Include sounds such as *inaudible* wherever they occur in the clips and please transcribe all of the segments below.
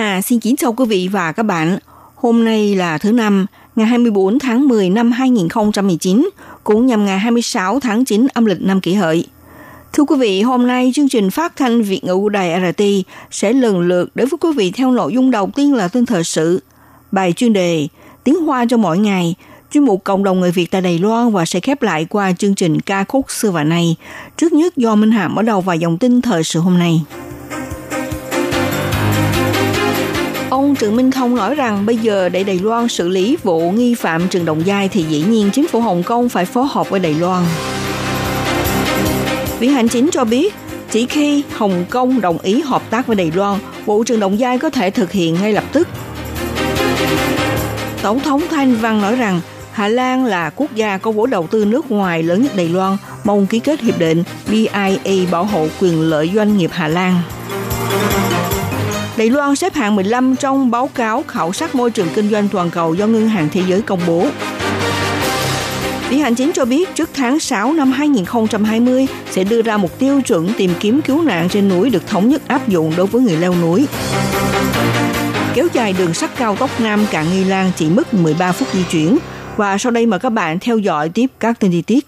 Hà xin kính chào quý vị và các bạn. Hôm nay là thứ năm, ngày 24 tháng 10 năm 2019, cũng nhằm ngày 26 tháng 9 âm lịch năm kỷ hợi. Thưa quý vị, hôm nay chương trình phát thanh Việt ngữ đài RT sẽ lần lượt đến với quý vị theo nội dung đầu tiên là tin thời sự, bài chuyên đề Tiếng Hoa cho mỗi ngày, chuyên mục cộng đồng người Việt tại Đài Loan và sẽ khép lại qua chương trình ca khúc xưa và nay. Trước nhất do Minh Hà mở đầu vào dòng tin thời sự hôm nay. Trần Minh Thông nói rằng bây giờ để Đài Loan xử lý vụ nghi phạm Trần Đồng Giai thì dĩ nhiên chính phủ Hồng Kông phải phối hợp với Đài Loan. Viện Hành Chính cho biết, chỉ khi Hồng Kông đồng ý hợp tác với Đài Loan, vụ Trần Đồng Giai có thể thực hiện ngay lập tức. Tổng thống Thanh Văn nói rằng Hà Lan là quốc gia có vốn đầu tư nước ngoài lớn nhất Đài Loan, mong ký kết hiệp định BIA bảo hộ quyền lợi doanh nghiệp Hà Lan. Đài Loan xếp hạng 15 trong báo cáo khảo sát môi trường kinh doanh toàn cầu do Ngân hàng Thế giới công bố. Viện Hành Chính cho biết, trước tháng 6 năm 2020 sẽ đưa ra một tiêu chuẩn tìm kiếm cứu nạn trên núi được thống nhất áp dụng đối với người leo núi. Kéo dài đường sắt cao tốc Nam Cạn Nghi Lan chỉ mất 13 phút di chuyển. Và sau đây mời các bạn theo dõi tiếp các tin chi tiết.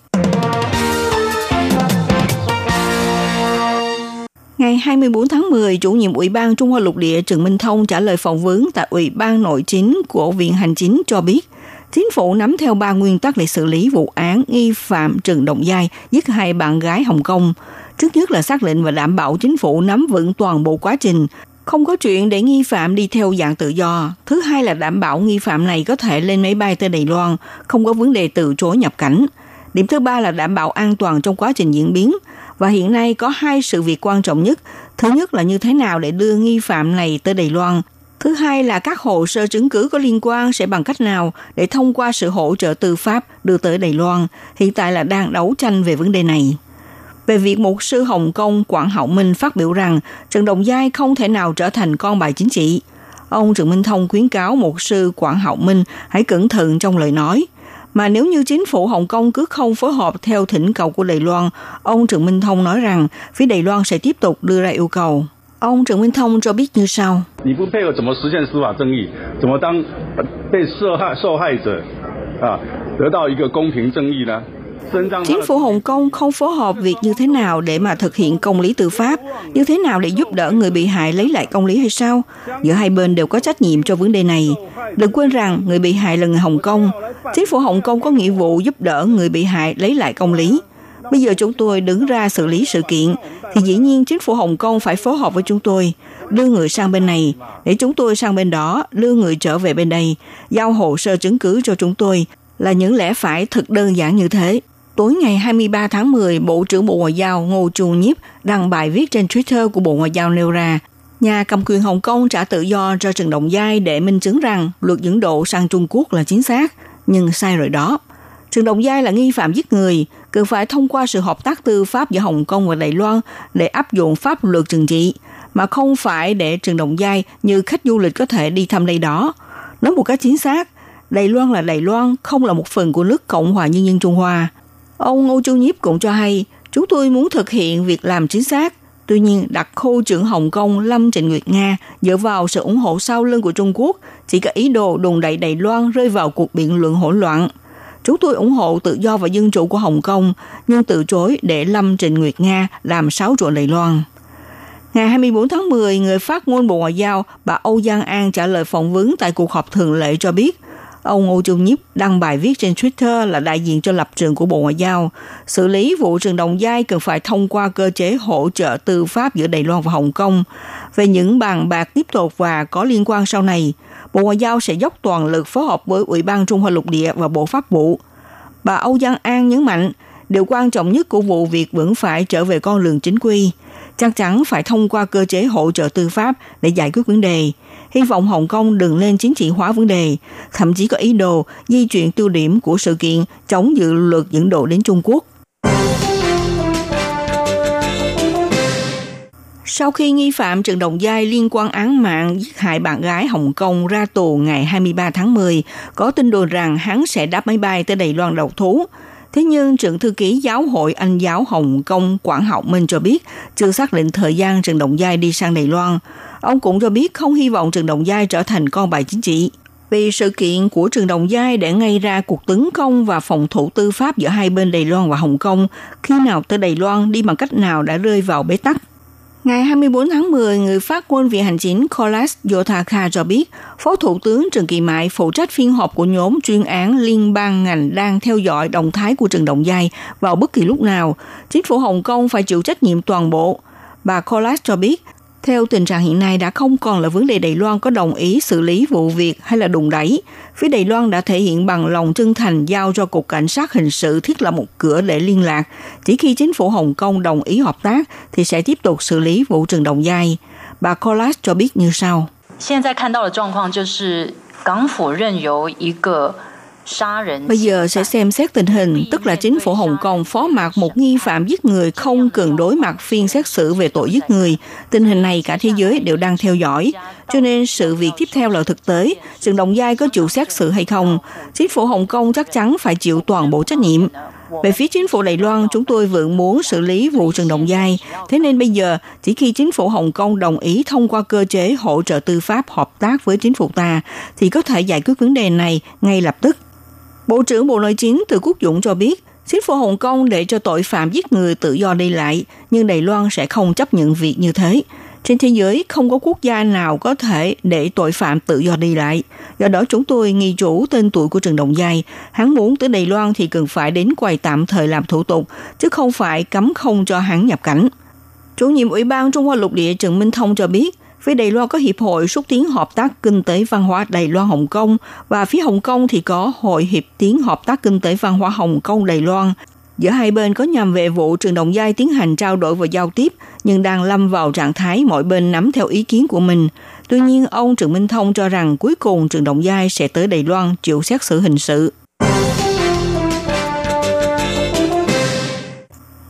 Ngày 24 tháng 10, chủ nhiệm Ủy ban Trung Hoa Lục Địa Trần Minh Thông trả lời phỏng vấn tại Ủy ban Nội chính của Viện Hành Chính cho biết, chính phủ nắm theo ba nguyên tắc để xử lý vụ án nghi phạm Trần Động Giai giết hai bạn gái Hồng Kông. Trước nhất là xác định và đảm bảo chính phủ nắm vững toàn bộ quá trình, không có chuyện để nghi phạm đi theo dạng tự do. Thứ hai là đảm bảo nghi phạm này có thể lên máy bay tới Đài Loan, không có vấn đề từ chối nhập cảnh. Điểm thứ ba là đảm bảo an toàn trong quá trình diễn biến. Và hiện nay có hai sự việc quan trọng nhất. Thứ nhất là như thế nào để đưa nghi phạm này tới Đài Loan. Thứ hai là các hồ sơ chứng cứ có liên quan sẽ bằng cách nào để thông qua sự hỗ trợ tư pháp đưa tới Đài Loan. Hiện tại là đang đấu tranh về vấn đề này về việc một sư Hồng Kông, Quảng Hậu Minh phát biểu rằng Trần Đồng Giai không thể nào trở thành con bài chính trị. Ông Trần Minh Thông khuyến cáo một sư Quảng Hậu Minh hãy cẩn thận trong lời nói. Mà nếu như chính phủ Hồng Kông cứ không phối hợp theo thỉnh cầu của Đài Loan, ông Trần Minh Thông nói rằng phía Đài Loan sẽ tiếp tục đưa ra yêu cầu. Ông Trần Minh Thông cho biết như sau. Chính phủ Hồng Kông không phối hợp việc như thế nào để mà thực hiện công lý tư pháp, như thế nào để giúp đỡ người bị hại lấy lại công lý hay sao? Giữa hai bên đều có trách nhiệm cho vấn đề này. Đừng quên rằng người bị hại là người Hồng Kông. Chính phủ Hồng Kông có nghĩa vụ giúp đỡ người bị hại lấy lại công lý. Bây giờ chúng tôi đứng ra xử lý sự kiện, thì dĩ nhiên chính phủ Hồng Kông phải phối hợp với chúng tôi, đưa người sang bên này, để chúng tôi sang bên đó, đưa người trở về bên đây, giao hồ sơ chứng cứ cho chúng tôi là những lẽ phải thật đơn giản như thế. Tối ngày 23 tháng 10, Bộ trưởng Bộ Ngoại giao Ngô Chu Nhiếp đăng bài viết trên Twitter của Bộ Ngoại giao nêu ra, nhà cầm quyền Hồng Kông trả tự do cho Trần Động Giai để minh chứng rằng luật dẫn độ sang Trung Quốc là chính xác, nhưng sai rồi đó. Trần Động Giai là nghi phạm giết người, cần phải thông qua sự hợp tác tư pháp giữa Hồng Kông và Đài Loan để áp dụng pháp luật trừng trị, mà không phải để Trần Động Giai như khách du lịch có thể đi thăm đây đó. Nói một cách chính xác, Đài Loan là Đài Loan, không là một phần của nước Cộng hòa Nhân dân Trung Hoa. Ông Ngô Châu Nhiếp cũng cho hay, chúng tôi muốn thực hiện việc làm chính xác. Tuy nhiên, đặc khu trưởng Hồng Kông Lâm Trịnh Nguyệt Nga dựa vào sự ủng hộ sau lưng của Trung Quốc chỉ có ý đồ đùn đẩy Đài Loan rơi vào cuộc biện luận hỗn loạn. Chúng tôi ủng hộ tự do và dân chủ của Hồng Kông, nhưng từ chối để Lâm Trịnh Nguyệt Nga làm sáu trộn Đài Loan. Ngày 24 tháng 10, người phát ngôn Bộ Ngoại giao bà Âu Giang An trả lời phỏng vấn tại cuộc họp thường lệ cho biết – Ông Ngô Trung Nhiếp đăng bài viết trên Twitter là đại diện cho lập trường của Bộ Ngoại giao. Xử lý vụ trường Đồng Giai cần phải thông qua cơ chế hỗ trợ tư pháp giữa Đài Loan và Hồng Kông. Về những bàn bạc tiếp tục và có liên quan sau này, Bộ Ngoại giao sẽ dốc toàn lực phối hợp với Ủy ban Trung Hoa Lục Địa và Bộ Pháp vụ. Bà Âu Giang An nhấn mạnh, điều quan trọng nhất của vụ việc vẫn phải trở về con đường chính quy. chắc chắn phải thông qua cơ chế hỗ trợ tư pháp để giải quyết vấn đề. Hy vọng Hồng Kông đừng lên chính trị hóa vấn đề, thậm chí có ý đồ di chuyển tiêu điểm của sự kiện chống dự luật dẫn độ đến Trung Quốc. Sau khi nghi phạm Trần Đồng Giai liên quan án mạng giết hại bạn gái Hồng Kông ra tù ngày 23 tháng 10, có tin đồn rằng hắn sẽ đáp máy bay tới Đài Loan đầu thú. Thế nhưng trưởng thư ký giáo hội Anh giáo Hồng Kông Quảng Hậu Minh cho biết chưa xác định thời gian Trần Đồng Giai đi sang Đài Loan. Ông cũng cho biết không hy vọng Trần Đồng Giai trở thành con bài chính trị. Vì sự kiện của Trần Đồng Giai đã gây ra cuộc tấn công và phòng thủ tư pháp giữa hai bên Đài Loan và Hồng Kông, khi nào tới Đài Loan đi bằng cách nào đã rơi vào bế tắc. Ngày 24 tháng 10, người phát ngôn viện hành chính Kolas Yotaka cho biết, Phó Thủ tướng Trần Kỳ Mại phụ trách phiên họp của nhóm chuyên án liên bang ngành đang theo dõi động thái của Trần động Giai vào bất kỳ lúc nào. Chính phủ Hồng Kông phải chịu trách nhiệm toàn bộ. Bà Kolas cho biết, theo tình trạng hiện nay đã không còn là vấn đề Đài Loan có đồng ý xử lý vụ việc hay là đùng đẩy. Phía Đài Loan đã thể hiện bằng lòng chân thành giao cho Cục Cảnh sát Hình sự thiết lập một cửa để liên lạc. Chỉ khi chính phủ Hồng Kông đồng ý hợp tác thì sẽ tiếp tục xử lý vụ Trần Đồng Giai. Bà Colas cho biết như sau. 现在看到的状况就是港府任由一个 Bây giờ sẽ xem xét tình hình, tức là chính phủ Hồng Kông phó mặc một nghi phạm giết người không cần đối mặt phiên xét xử về tội giết người. Tình hình này cả thế giới đều đang theo dõi. Cho nên sự việc tiếp theo là thực tế, Trần Đồng Giai có chịu xét xử hay không. Chính phủ Hồng Kông chắc chắn phải chịu toàn bộ trách nhiệm. Về phía chính phủ Đài Loan, chúng tôi vẫn muốn xử lý vụ Trần Đồng Giai. Thế nên bây giờ, chỉ khi chính phủ Hồng Kông đồng ý thông qua cơ chế hỗ trợ tư pháp hợp tác với chính phủ ta, thì có thể giải quyết vấn đề này ngay lập tức. Bộ trưởng Bộ Nội chính Từ Quốc Dũng cho biết, chính phủ Hồng Kông để cho tội phạm giết người tự do đi lại, nhưng Đài Loan sẽ không chấp nhận việc như thế. Trên thế giới không có quốc gia nào có thể để tội phạm tự do đi lại. Do đó chúng tôi nghi chủ tên tuổi của Trần Đồng Giai. Hắn muốn tới Đài Loan thì cần phải đến quầy tạm thời làm thủ tục, chứ không phải cấm không cho hắn nhập cảnh. Chủ nhiệm Ủy ban Trung Hoa Lục Địa Trần Minh Thông cho biết, Phía Đài Loan có Hiệp hội xúc tiến hợp tác kinh tế văn hóa Đài Loan Hồng Kông và phía Hồng Kông thì có Hội Hiệp tiến hợp tác kinh tế văn hóa Hồng Kông Đài Loan. Giữa hai bên có nhằm về vụ trường đồng giai tiến hành trao đổi và giao tiếp, nhưng đang lâm vào trạng thái mỗi bên nắm theo ý kiến của mình. Tuy nhiên, ông Trần Minh Thông cho rằng cuối cùng trường đồng giai sẽ tới Đài Loan chịu xét xử hình sự.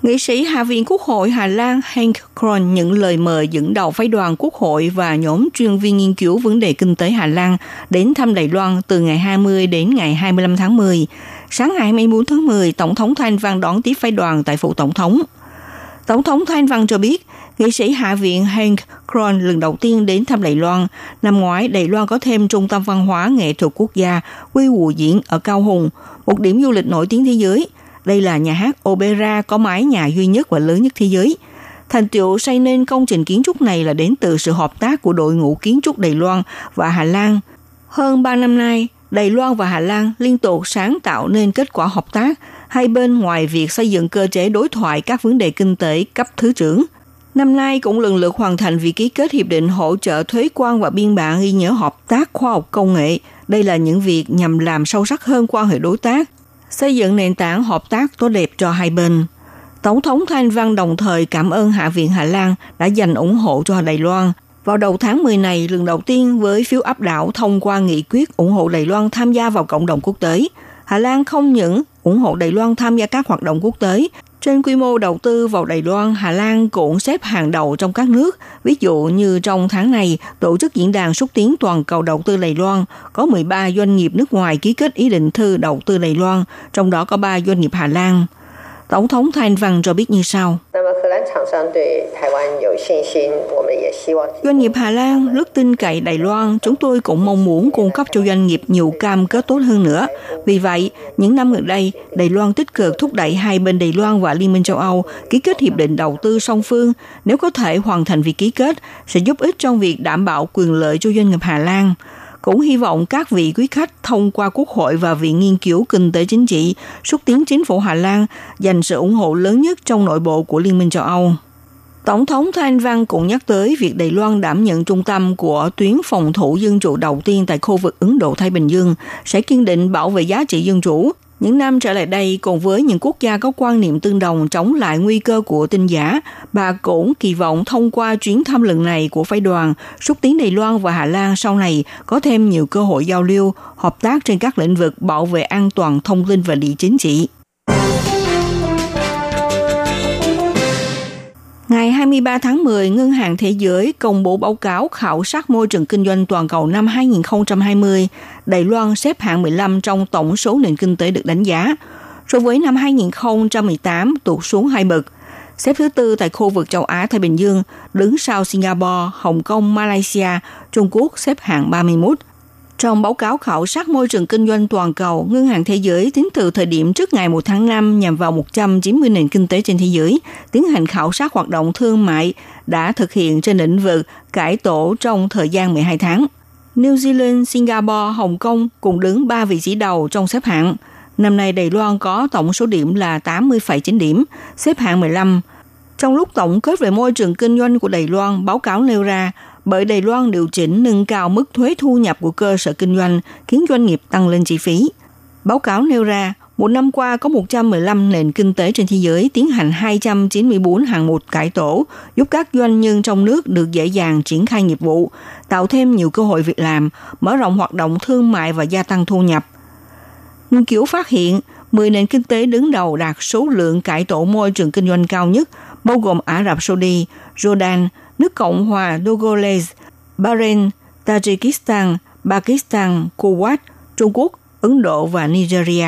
Nghị sĩ Hạ viện Quốc hội Hà Lan Hank Kron nhận lời mời dẫn đầu phái đoàn Quốc hội và nhóm chuyên viên nghiên cứu vấn đề kinh tế Hà Lan đến thăm Đài Loan từ ngày 20 đến ngày 25 tháng 10. Sáng ngày 24 tháng 10, Tổng thống Thanh Văn đón tiếp phái đoàn tại phủ Tổng thống. Tổng thống Thanh Văn cho biết, nghị sĩ Hạ viện Hank Kron lần đầu tiên đến thăm Đài Loan. Năm ngoái, Đài Loan có thêm Trung tâm Văn hóa Nghệ thuật Quốc gia Quy Hù Diễn ở Cao Hùng, một điểm du lịch nổi tiếng thế giới – đây là nhà hát opera có mái nhà duy nhất và lớn nhất thế giới. Thành tựu xây nên công trình kiến trúc này là đến từ sự hợp tác của đội ngũ kiến trúc Đài Loan và Hà Lan. Hơn 3 năm nay, Đài Loan và Hà Lan liên tục sáng tạo nên kết quả hợp tác, hai bên ngoài việc xây dựng cơ chế đối thoại các vấn đề kinh tế cấp thứ trưởng. Năm nay cũng lần lượt hoàn thành việc ký kết hiệp định hỗ trợ thuế quan và biên bản ghi nhớ hợp tác khoa học công nghệ. Đây là những việc nhằm làm sâu sắc hơn quan hệ đối tác, xây dựng nền tảng hợp tác tốt đẹp cho hai bên. Tổng thống Thanh Văn đồng thời cảm ơn Hạ viện Hà Lan đã dành ủng hộ cho Đài Loan. Vào đầu tháng 10 này, lần đầu tiên với phiếu áp đảo thông qua nghị quyết ủng hộ Đài Loan tham gia vào cộng đồng quốc tế. Hà Lan không những ủng hộ Đài Loan tham gia các hoạt động quốc tế, trên quy mô đầu tư vào Đài Loan, Hà Lan cũng xếp hàng đầu trong các nước. Ví dụ như trong tháng này, tổ chức diễn đàn xúc tiến toàn cầu đầu tư Đài Loan có 13 doanh nghiệp nước ngoài ký kết ý định thư đầu tư Đài Loan, trong đó có 3 doanh nghiệp Hà Lan. Tổng thống Thanh Văn cho biết như sau. Doanh nghiệp Hà Lan rất tin cậy Đài Loan, chúng tôi cũng mong muốn cung cấp cho doanh nghiệp nhiều cam kết tốt hơn nữa. Vì vậy, những năm gần đây, Đài Loan tích cực thúc đẩy hai bên Đài Loan và Liên minh châu Âu ký kết hiệp định đầu tư song phương. Nếu có thể hoàn thành việc ký kết, sẽ giúp ích trong việc đảm bảo quyền lợi cho doanh nghiệp Hà Lan cũng hy vọng các vị quý khách thông qua Quốc hội và Viện Nghiên cứu Kinh tế Chính trị xúc tiến chính phủ Hà Lan dành sự ủng hộ lớn nhất trong nội bộ của Liên minh châu Âu. Tổng thống Thanh Văn cũng nhắc tới việc Đài Loan đảm nhận trung tâm của tuyến phòng thủ dân chủ đầu tiên tại khu vực Ấn Độ-Thái Bình Dương sẽ kiên định bảo vệ giá trị dân chủ, những năm trở lại đây, cùng với những quốc gia có quan niệm tương đồng chống lại nguy cơ của tin giả, bà cũng kỳ vọng thông qua chuyến thăm lần này của phái đoàn, xúc tiến Đài Loan và Hà Lan sau này có thêm nhiều cơ hội giao lưu, hợp tác trên các lĩnh vực bảo vệ an toàn thông tin và địa chính trị. 23 tháng 10, Ngân hàng Thế giới công bố báo cáo khảo sát môi trường kinh doanh toàn cầu năm 2020. Đài Loan xếp hạng 15 trong tổng số nền kinh tế được đánh giá. So với năm 2018 tụt xuống hai bậc. Xếp thứ tư tại khu vực châu Á Thái Bình Dương, đứng sau Singapore, Hồng Kông, Malaysia, Trung Quốc xếp hạng 31. Trong báo cáo khảo sát môi trường kinh doanh toàn cầu, Ngân hàng Thế giới tính từ thời điểm trước ngày 1 tháng 5 nhằm vào 190 nền kinh tế trên thế giới, tiến hành khảo sát hoạt động thương mại đã thực hiện trên lĩnh vực cải tổ trong thời gian 12 tháng. New Zealand, Singapore, Hồng Kông cùng đứng 3 vị trí đầu trong xếp hạng. Năm nay Đài Loan có tổng số điểm là 80,9 điểm, xếp hạng 15. Trong lúc tổng kết về môi trường kinh doanh của Đài Loan, báo cáo nêu ra bởi Đài Loan điều chỉnh nâng cao mức thuế thu nhập của cơ sở kinh doanh, khiến doanh nghiệp tăng lên chi phí. Báo cáo nêu ra, một năm qua có 115 nền kinh tế trên thế giới tiến hành 294 hạng mục cải tổ, giúp các doanh nhân trong nước được dễ dàng triển khai nghiệp vụ, tạo thêm nhiều cơ hội việc làm, mở rộng hoạt động thương mại và gia tăng thu nhập. Nghiên cứu phát hiện, 10 nền kinh tế đứng đầu đạt số lượng cải tổ môi trường kinh doanh cao nhất, bao gồm Ả Rập Saudi, Jordan, nước Cộng hòa Dogolese, Bahrain, Tajikistan, Pakistan, Kuwait, Trung Quốc, Ấn Độ và Nigeria.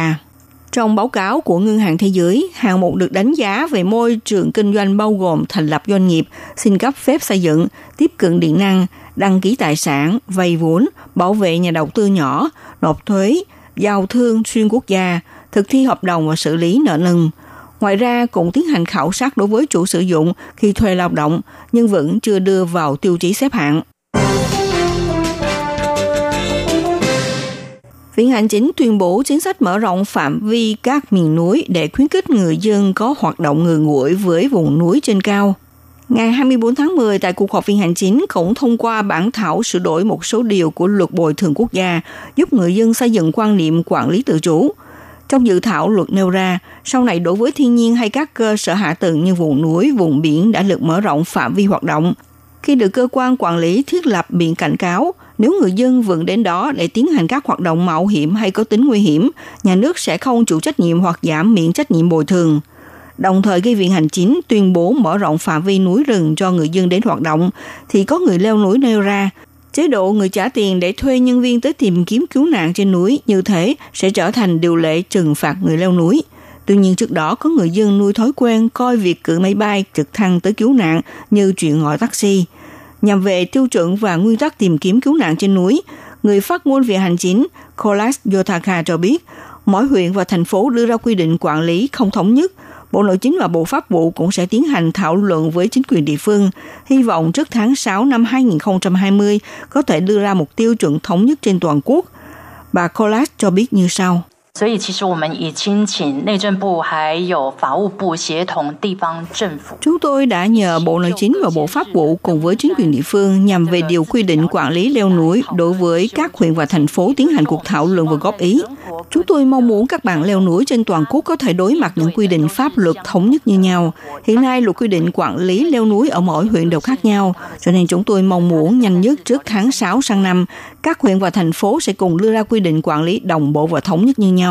Trong báo cáo của Ngân hàng Thế giới, hạng mục được đánh giá về môi trường kinh doanh bao gồm thành lập doanh nghiệp, xin cấp phép xây dựng, tiếp cận điện năng, đăng ký tài sản, vay vốn, bảo vệ nhà đầu tư nhỏ, nộp thuế, giao thương xuyên quốc gia, thực thi hợp đồng và xử lý nợ nần. Ngoài ra cũng tiến hành khảo sát đối với chủ sử dụng khi thuê lao động nhưng vẫn chưa đưa vào tiêu chí xếp hạng. Viện Hành Chính tuyên bố chính sách mở rộng phạm vi các miền núi để khuyến khích người dân có hoạt động người ngủi với vùng núi trên cao. Ngày 24 tháng 10, tại cuộc họp Viện Hành Chính cũng thông qua bản thảo sửa đổi một số điều của luật bồi thường quốc gia, giúp người dân xây dựng quan niệm quản lý tự chủ. Trong dự thảo luật nêu ra, sau này đối với thiên nhiên hay các cơ sở hạ tầng như vùng núi, vùng biển đã được mở rộng phạm vi hoạt động. Khi được cơ quan quản lý thiết lập biển cảnh cáo, nếu người dân vượt đến đó để tiến hành các hoạt động mạo hiểm hay có tính nguy hiểm, nhà nước sẽ không chịu trách nhiệm hoặc giảm miễn trách nhiệm bồi thường. Đồng thời gây viện hành chính tuyên bố mở rộng phạm vi núi rừng cho người dân đến hoạt động, thì có người leo núi nêu ra, chế độ người trả tiền để thuê nhân viên tới tìm kiếm cứu nạn trên núi như thế sẽ trở thành điều lệ trừng phạt người leo núi. Tuy nhiên trước đó có người dân nuôi thói quen coi việc cử máy bay trực thăng tới cứu nạn như chuyện gọi taxi. Nhằm về tiêu chuẩn và nguyên tắc tìm kiếm cứu nạn trên núi, người phát ngôn về hành chính Kolas Yotaka cho biết, mỗi huyện và thành phố đưa ra quy định quản lý không thống nhất. Bộ Nội chính và Bộ Pháp vụ cũng sẽ tiến hành thảo luận với chính quyền địa phương. Hy vọng trước tháng 6 năm 2020 có thể đưa ra mục tiêu chuẩn thống nhất trên toàn quốc. Bà Kolas cho biết như sau. 所以，其实我们已经请内政部还有法务部协同地方政府。Chúng tôi đã nhờ Bộ Nội chính và Bộ Pháp vụ cùng với chính quyền địa phương nhằm về điều quy định quản lý leo núi đối với các huyện và thành phố tiến hành cuộc thảo luận và góp ý. Chúng tôi mong muốn các bạn leo núi trên toàn quốc có thể đối mặt những quy định pháp luật thống nhất như nhau. Hiện nay, luật quy định quản lý leo núi ở mỗi huyện đều khác nhau, cho nên chúng tôi mong muốn nhanh nhất trước tháng 6 sang năm, các huyện và thành phố sẽ cùng đưa ra quy định quản lý đồng bộ và thống nhất như nhau.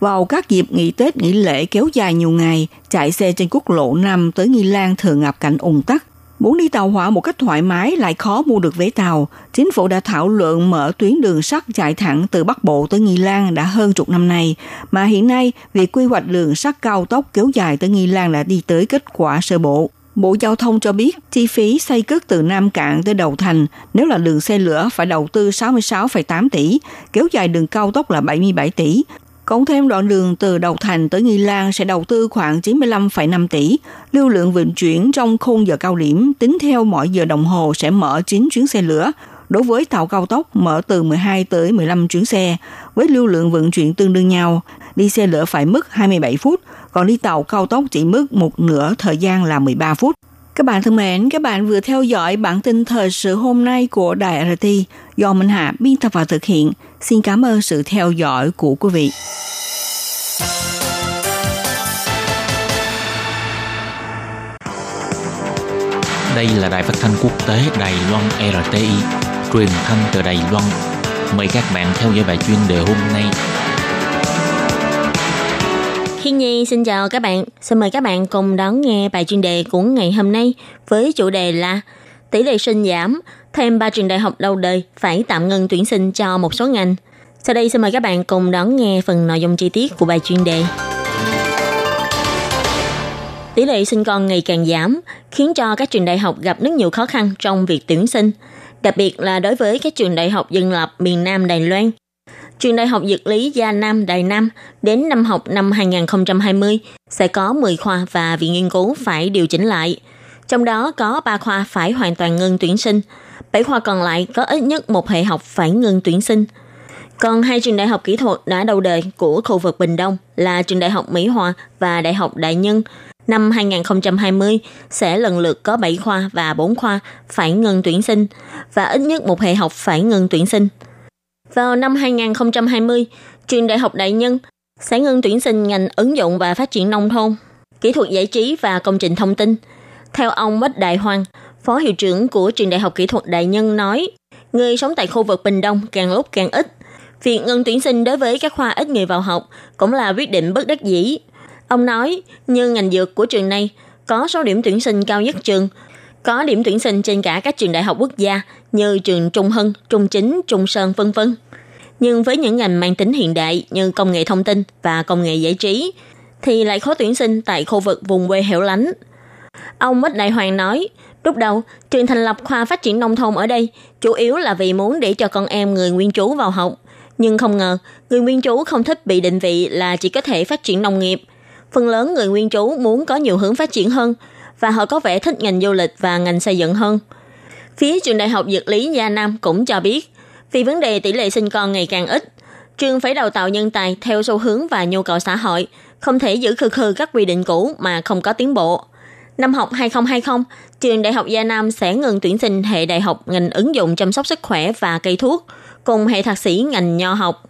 vào các dịp nghỉ Tết nghỉ lễ kéo dài nhiều ngày, chạy xe trên quốc lộ 5 tới Nghi Lan thường gặp cảnh ủng tắc. Muốn đi tàu hỏa một cách thoải mái lại khó mua được vé tàu. Chính phủ đã thảo luận mở tuyến đường sắt chạy thẳng từ Bắc Bộ tới Nghi Lan đã hơn chục năm nay. Mà hiện nay, việc quy hoạch đường sắt cao tốc kéo dài tới Nghi Lan đã đi tới kết quả sơ bộ. Bộ Giao thông cho biết chi phí xây cất từ Nam Cạn tới Đầu Thành nếu là đường xe lửa phải đầu tư 66,8 tỷ, kéo dài đường cao tốc là 77 tỷ, Cộng thêm đoạn đường từ Đầu Thành tới Nghi Lan sẽ đầu tư khoảng 95,5 tỷ. Lưu lượng vận chuyển trong khung giờ cao điểm tính theo mỗi giờ đồng hồ sẽ mở 9 chuyến xe lửa. Đối với tàu cao tốc mở từ 12 tới 15 chuyến xe, với lưu lượng vận chuyển tương đương nhau. Đi xe lửa phải mất 27 phút, còn đi tàu cao tốc chỉ mất một nửa thời gian là 13 phút. Các bạn thân mến, các bạn vừa theo dõi bản tin thời sự hôm nay của Đài RT do Minh Hạ biên tập và thực hiện. Xin cảm ơn sự theo dõi của quý vị. Đây là đài phát thanh quốc tế Đài Loan RTI, truyền thanh từ Đài Loan. Mời các bạn theo dõi bài chuyên đề hôm nay. Hiên Nhi xin chào các bạn. Xin mời các bạn cùng đón nghe bài chuyên đề của ngày hôm nay với chủ đề là tỷ lệ sinh giảm, thêm ba trường đại học lâu đời phải tạm ngừng tuyển sinh cho một số ngành. Sau đây xin mời các bạn cùng đón nghe phần nội dung chi tiết của bài chuyên đề. Tỷ lệ sinh con ngày càng giảm, khiến cho các trường đại học gặp rất nhiều khó khăn trong việc tuyển sinh, đặc biệt là đối với các trường đại học dân lập miền Nam Đài Loan. Trường Đại học Dược lý Gia Nam Đài Nam đến năm học năm 2020 sẽ có 10 khoa và viện nghiên cứu phải điều chỉnh lại. Trong đó có 3 khoa phải hoàn toàn ngừng tuyển sinh, 7 khoa còn lại có ít nhất một hệ học phải ngừng tuyển sinh. Còn hai trường đại học kỹ thuật đã đầu đời của khu vực Bình Đông là trường đại học Mỹ Hòa và đại học Đại Nhân năm 2020 sẽ lần lượt có 7 khoa và 4 khoa phải ngừng tuyển sinh và ít nhất một hệ học phải ngừng tuyển sinh. Vào năm 2020, trường Đại học Đại Nhân sẽ ngưng tuyển sinh ngành ứng dụng và phát triển nông thôn, kỹ thuật giải trí và công trình thông tin. Theo ông Bách Đại Hoàng, Phó hiệu trưởng của trường Đại học Kỹ thuật Đại Nhân nói, người sống tại khu vực Bình Đông càng lúc càng ít. Việc ngưng tuyển sinh đối với các khoa ít người vào học cũng là quyết định bất đắc dĩ. Ông nói, như ngành dược của trường này có số điểm tuyển sinh cao nhất trường, có điểm tuyển sinh trên cả các trường đại học quốc gia như trường Trung Hưng, Trung Chính, Trung Sơn vân vân. Nhưng với những ngành mang tính hiện đại như công nghệ thông tin và công nghệ giải trí thì lại khó tuyển sinh tại khu vực vùng quê hẻo lánh. Ông Quách Đại Hoàng nói, lúc đầu trường thành lập khoa phát triển nông thôn ở đây chủ yếu là vì muốn để cho con em người nguyên trú vào học. Nhưng không ngờ, người nguyên trú không thích bị định vị là chỉ có thể phát triển nông nghiệp. Phần lớn người nguyên trú muốn có nhiều hướng phát triển hơn và họ có vẻ thích ngành du lịch và ngành xây dựng hơn. Phía trường đại học Dược lý Gia Nam cũng cho biết, vì vấn đề tỷ lệ sinh con ngày càng ít, trường phải đào tạo nhân tài theo xu hướng và nhu cầu xã hội, không thể giữ khư khư các quy định cũ mà không có tiến bộ. Năm học 2020, trường Đại học Gia Nam sẽ ngừng tuyển sinh hệ đại học ngành ứng dụng chăm sóc sức khỏe và cây thuốc, cùng hệ thạc sĩ ngành nho học.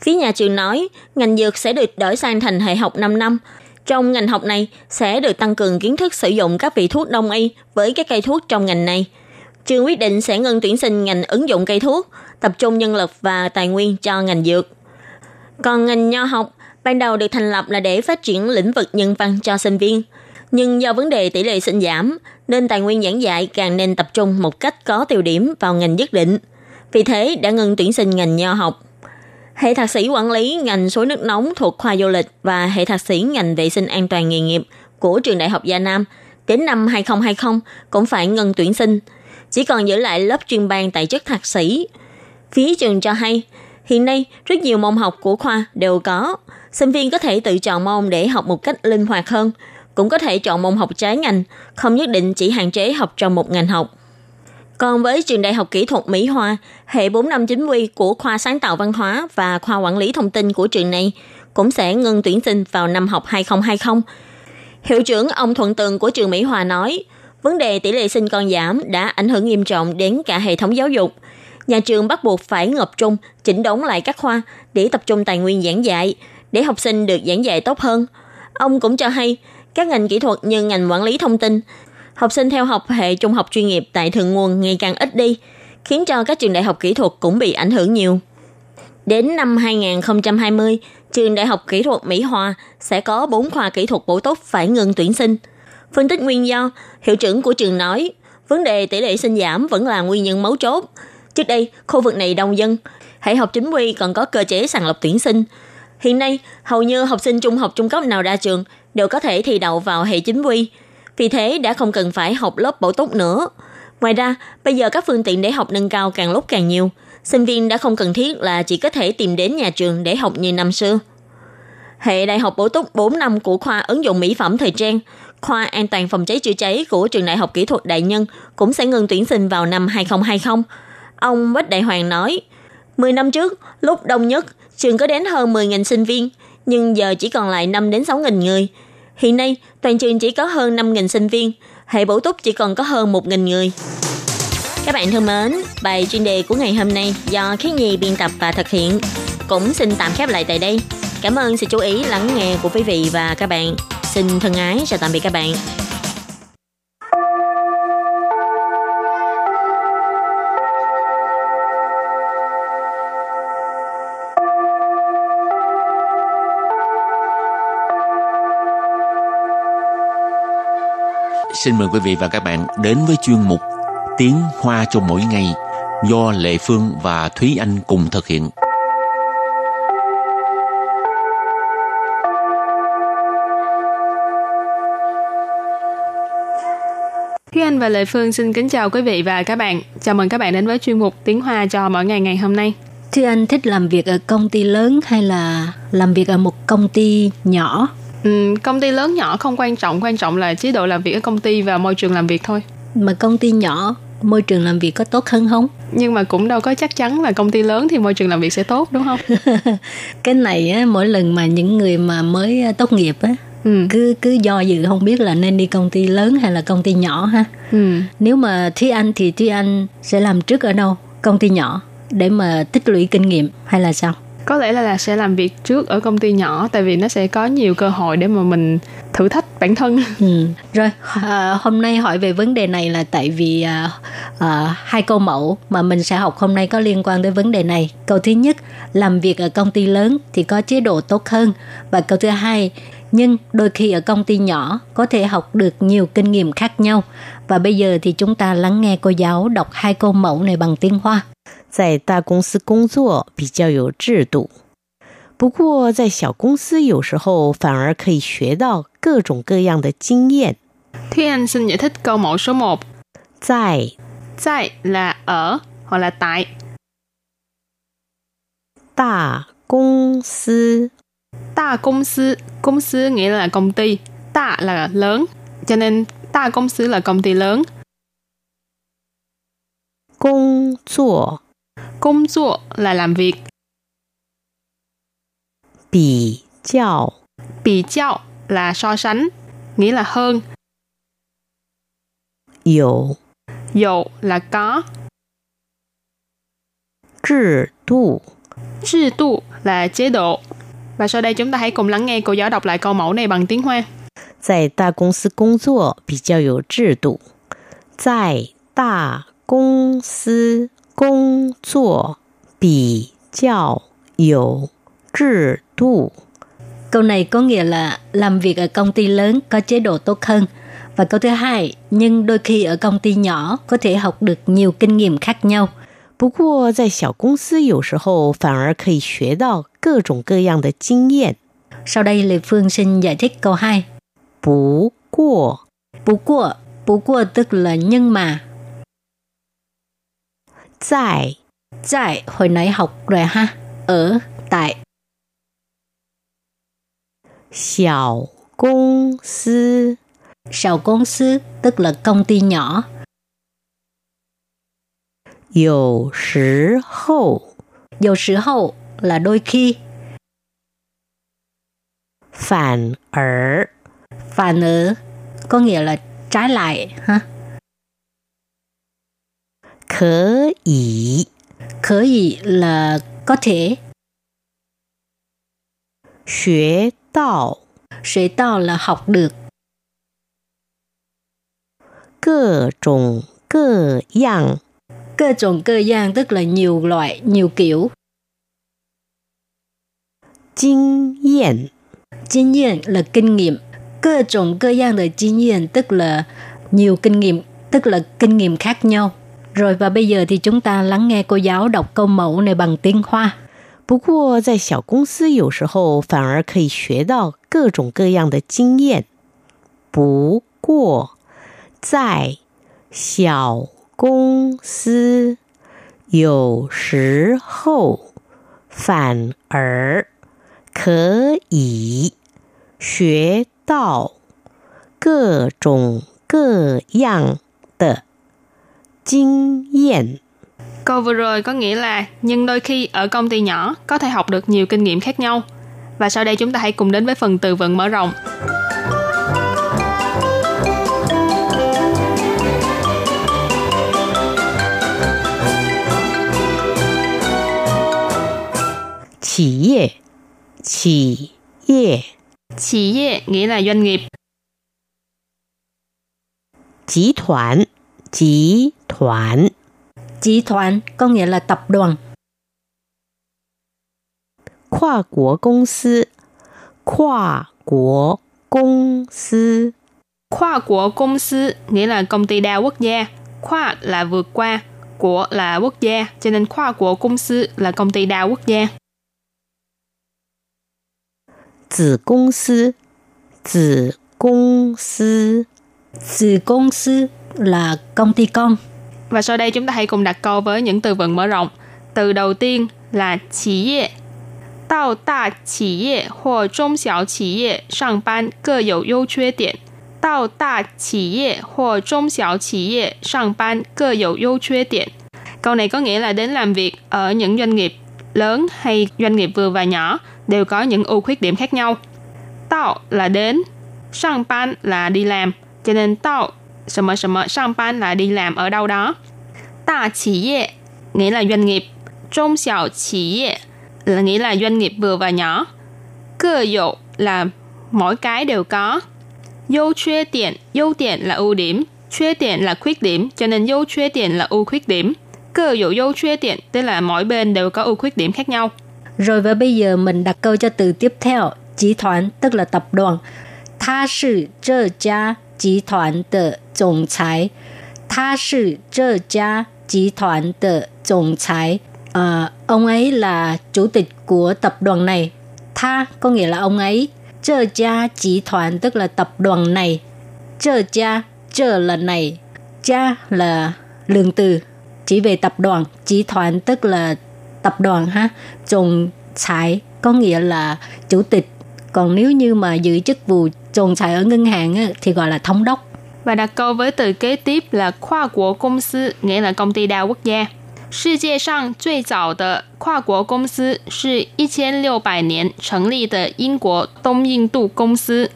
Phía nhà trường nói, ngành dược sẽ được đổi sang thành hệ học 5 năm. Trong ngành học này sẽ được tăng cường kiến thức sử dụng các vị thuốc đông y với các cây thuốc trong ngành này. Trường quyết định sẽ ngừng tuyển sinh ngành ứng dụng cây thuốc, tập trung nhân lực và tài nguyên cho ngành dược. Còn ngành nho học, ban đầu được thành lập là để phát triển lĩnh vực nhân văn cho sinh viên. Nhưng do vấn đề tỷ lệ sinh giảm, nên tài nguyên giảng dạy càng nên tập trung một cách có tiêu điểm vào ngành nhất định. Vì thế đã ngừng tuyển sinh ngành nho học. Hệ thạc sĩ quản lý ngành suối nước nóng thuộc khoa du lịch và hệ thạc sĩ ngành vệ sinh an toàn nghề nghiệp của trường Đại học Gia Nam đến năm 2020 cũng phải ngừng tuyển sinh, chỉ còn giữ lại lớp chuyên ban tại chức thạc sĩ. Phía trường cho hay, hiện nay rất nhiều môn học của khoa đều có, sinh viên có thể tự chọn môn để học một cách linh hoạt hơn, cũng có thể chọn môn học trái ngành, không nhất định chỉ hạn chế học trong một ngành học. Còn với trường Đại học Kỹ thuật Mỹ Hòa, hệ 4 năm chính quy của khoa sáng tạo văn hóa và khoa quản lý thông tin của trường này cũng sẽ ngừng tuyển sinh vào năm học 2020. Hiệu trưởng ông Thuận Tường của trường Mỹ Hòa nói, vấn đề tỷ lệ sinh con giảm đã ảnh hưởng nghiêm trọng đến cả hệ thống giáo dục. Nhà trường bắt buộc phải ngập trung, chỉnh đốn lại các khoa để tập trung tài nguyên giảng dạy, để học sinh được giảng dạy tốt hơn. Ông cũng cho hay, các ngành kỹ thuật như ngành quản lý thông tin học sinh theo học hệ trung học chuyên nghiệp tại thượng nguồn ngày càng ít đi, khiến cho các trường đại học kỹ thuật cũng bị ảnh hưởng nhiều. Đến năm 2020, trường Đại học Kỹ thuật Mỹ Hòa sẽ có 4 khoa kỹ thuật bổ túc phải ngừng tuyển sinh. Phân tích nguyên do, hiệu trưởng của trường nói, vấn đề tỷ lệ sinh giảm vẫn là nguyên nhân mấu chốt. Trước đây, khu vực này đông dân, hệ học chính quy còn có cơ chế sàng lọc tuyển sinh. Hiện nay, hầu như học sinh trung học trung cấp nào ra trường đều có thể thi đậu vào hệ chính quy, vì thế đã không cần phải học lớp bổ túc nữa. Ngoài ra, bây giờ các phương tiện để học nâng cao càng lúc càng nhiều. Sinh viên đã không cần thiết là chỉ có thể tìm đến nhà trường để học như năm xưa. Hệ đại học bổ túc 4 năm của khoa ứng dụng mỹ phẩm thời trang, khoa an toàn phòng cháy chữa cháy của trường đại học kỹ thuật đại nhân cũng sẽ ngừng tuyển sinh vào năm 2020. Ông Bách Đại Hoàng nói, 10 năm trước, lúc đông nhất, trường có đến hơn 10.000 sinh viên, nhưng giờ chỉ còn lại 5 đến 6.000 người – Hiện nay, toàn trường chỉ có hơn 5.000 sinh viên, hệ bổ túc chỉ còn có hơn 1.000 người. Các bạn thân mến, bài chuyên đề của ngày hôm nay do Khiết Nhi biên tập và thực hiện cũng xin tạm khép lại tại đây. Cảm ơn sự chú ý lắng nghe của quý vị và các bạn. Xin thân ái chào tạm biệt các bạn. Xin mời quý vị và các bạn đến với chuyên mục Tiếng Hoa cho mỗi ngày do Lệ Phương và Thúy Anh cùng thực hiện. Thúy Anh và Lệ Phương xin kính chào quý vị và các bạn. Chào mừng các bạn đến với chuyên mục Tiếng Hoa cho mỗi ngày ngày hôm nay. Thúy Anh thích làm việc ở công ty lớn hay là làm việc ở một công ty nhỏ? Ừ, công ty lớn nhỏ không quan trọng, quan trọng là chế độ làm việc ở công ty và môi trường làm việc thôi. Mà công ty nhỏ môi trường làm việc có tốt hơn không? Nhưng mà cũng đâu có chắc chắn là công ty lớn thì môi trường làm việc sẽ tốt đúng không? *laughs* cái này á, mỗi lần mà những người mà mới à, tốt nghiệp á ừ. cứ cứ do dự không biết là nên đi công ty lớn hay là công ty nhỏ ha. Ừ. Nếu mà Thúy Anh thì Thúy Anh sẽ làm trước ở đâu? Công ty nhỏ để mà tích lũy kinh nghiệm hay là sao? Có lẽ là, là sẽ làm việc trước ở công ty nhỏ tại vì nó sẽ có nhiều cơ hội để mà mình thử thách bản thân. *laughs* Ừ. rồi à, hôm nay hỏi về vấn đề này là tại vì à, à, hai câu mẫu mà mình sẽ học hôm nay có liên quan tới vấn đề này. Câu thứ nhất làm việc ở công ty lớn thì có chế độ tốt hơn. Và câu thứ hai nhưng đôi khi ở công ty nhỏ có thể học được nhiều kinh nghiệm khác nhau. Và bây giờ thì chúng ta lắng nghe cô giáo đọc hai câu mẫu này bằng tiếng hoa. 在大公司工作比较有制度，不过在小公司有时候反而可以学到各种各样的经验。Thúy Anh xin giải thích câu mẫu số 1. 在 Tại là ở hoặc là tại. 大公司 Đa công sư, công sư nghĩa là công ty, đa là lớn, cho nên đa công sư là công ty lớn. 工作 Công 作 là làm việc. 比较 Bì chào là so sánh, nghĩa là hơn. 有 Dụ là có. 制度 Chế độ là chế độ. Và sau đây chúng ta hãy cùng lắng nghe cô giáo đọc lại câu mẫu này bằng tiếng Hoa. 在大公司工作比较有制度，在大公司 工作比较有制度。 Câu này có nghĩa là làm việc ở công ty lớn có chế độ tốt hơn. Và câu thứ hai, nhưng đôi khi ở công ty nhỏ có thể học được nhiều kinh nghiệm khác nhau. 不过在小公司有时候反而可以学到各种各样的经验。 Sau đây Lê Phương xin giải thích câu 2. 不过 Bú của, bú của tức là nhưng mà. 在 Tại hồi nãy học rồi ha. Ở, tại. 小公司 Sào công sư tức là công ty nhỏ. 有时候 Dầu sử hậu là đôi khi. 反而 Phản ở có nghĩa là trái lại ha. 可以 Khởi ý là có thể. 学到 Sẽ tạo là học được. 各种各样 Cơ trồng cơ gian tức là nhiều loại, nhiều kiểu. 经验 Kinh nghiệm là kinh nghiệm. Cơ trồng cơ gian là kinh nghiệm tức là nhiều kinh nghiệm, tức là kinh nghiệm khác nhau. Rồi và bây giờ thì chúng ta lắng nghe cô giáo đọc câu mẫu này bằng tiếng Hoa. 不过在小公司有时候反而可以学到各种各样的经验。不过在小公司有时候反而可以学到各种各样的 kinh nghiệm. Câu vừa rồi có nghĩa là nhưng đôi khi ở công ty nhỏ có thể học được nhiều kinh nghiệm khác nhau. Và sau đây chúng ta hãy cùng đến với phần từ vựng mở rộng. Chỉ yê Chỉ yê Chỉ yê nghĩa là doanh nghiệp. Chí thoản 集团,集团, Chỉ thoại có nghĩa là tập đoàn. 跨国公司，跨国公司， Khoa của công sư nghĩa là công ty đa quốc gia. Khoa là vượt qua, của là quốc gia, cho nên khoa của công sư là công ty đa quốc gia. 子公司，子公司， Sự công sư là công ty con. Và sau đây chúng ta hãy cùng đặt câu với những từ vựng mở rộng. Từ đầu tiên là企业。到大企业或中小企业上班各有优缺点。到大企业或中小企业上班各有优缺点。Câu này có nghĩa là đến làm việc ở những doanh nghiệp lớn hay doanh nghiệp vừa và nhỏ đều có những ưu khuyết điểm khác nhau. Tạo là đến, sang ban là đi làm, cho nên tạo 什么什么上班 là đi làm ở đâu đó. Đa chỉ业nghĩa là doanh nghiệp, trung xảo chỉ业là nghĩa là doanh nghiệp vừa và nhỏ. Cơ dụ là mỗi cái đều có. Ưu khuyết điểm, ưu điểm là ưu điểm, khuyết điểm là khuyết điểm, cho nên ưu khuyết điểm là ưu khuyết điểm. Cơ dụ ưu khuyết điểm tức là mỗi bên đều có ưu khuyết điểm khác nhau. Rồi và bây giờ mình đặt câu cho từ tiếp theo.集团 tức là tập đoàn. 他是这家 集团的总裁。他是这家集团的总裁。Ờ, ông ấy là chủ tịch của tập đoàn này. Tha có nghĩa là ông ấy. Chơ gia集团 tức là tập đoàn này. Chơ gia, chơ là này. Gia là lượng từ chỉ về tập đoàn.集团tức là tập đoàn ha. Trùng thái có nghĩa là chủ tịch. Còn nếu như mà giữ chức vụ trùng thái ở ngân hàng á, thì gọi là thống đốc. Và đặt câu với từ kế tiếp là khoa quốc công sư, nghĩa là công ty đa quốc gia. 世界上最早的跨国公司是一千六百年成立的英国东印度公司。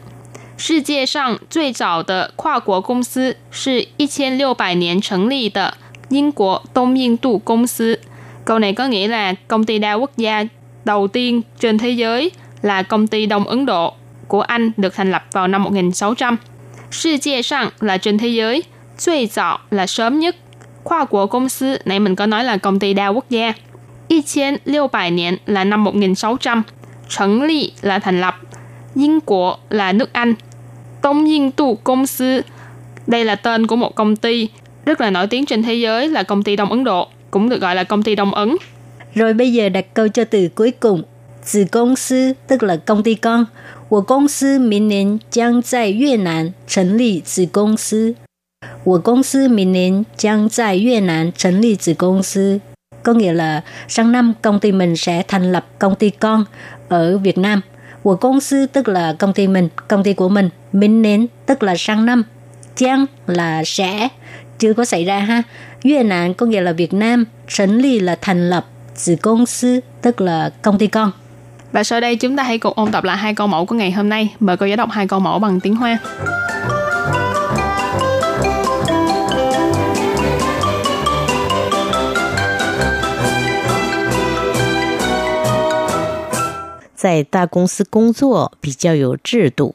世界上最早的跨国公司是一千六百年成立的英国东印度公司。Câu này có nghĩa là công ty đa quốc gia đầu tiên trên thế giới là công ty Đông Ấn Độ của Anh được thành lập vào năm 1600. Sư chia sang là trên thế giới, suy dọ là sớm nhất. Khoa của công sư, nãy mình có nói là công ty đa quốc gia. 1600 niên là năm 1600, Trấn Lý là thành lập, Yên Quốc là nước Anh, Tông Yên Tu Công Sư, đây là tên của một công ty rất là nổi tiếng trên thế giới là công ty Đông Ấn Độ, cũng được gọi là công ty Đông Ấn. Rồi bây giờ đặt câu cho từ cuối cùng 子公司 tức là công ty con. 我公司明年将在越南成立子公司。我公司明年将在越南成立子公司。Có nghĩa là sang năm công ty mình sẽ thành lập công ty con ở Việt Nam. 我公司 tức là công ty mình, công ty của mình. Minh年 tức là sang năm. Giang là sẽ, chưa có xảy ra ha. Việt Nam có nghĩa là Việt Nam. Thành lập là thành lập. Tử công sư tức là công ty con. Và sau đây chúng ta hãy cùng ôn tập lại hai câu mẫu của ngày hôm nay. Mời cô giáo đọc hai câu mẫu bằng tiếng Hoa. 在大公司工作比较有制度，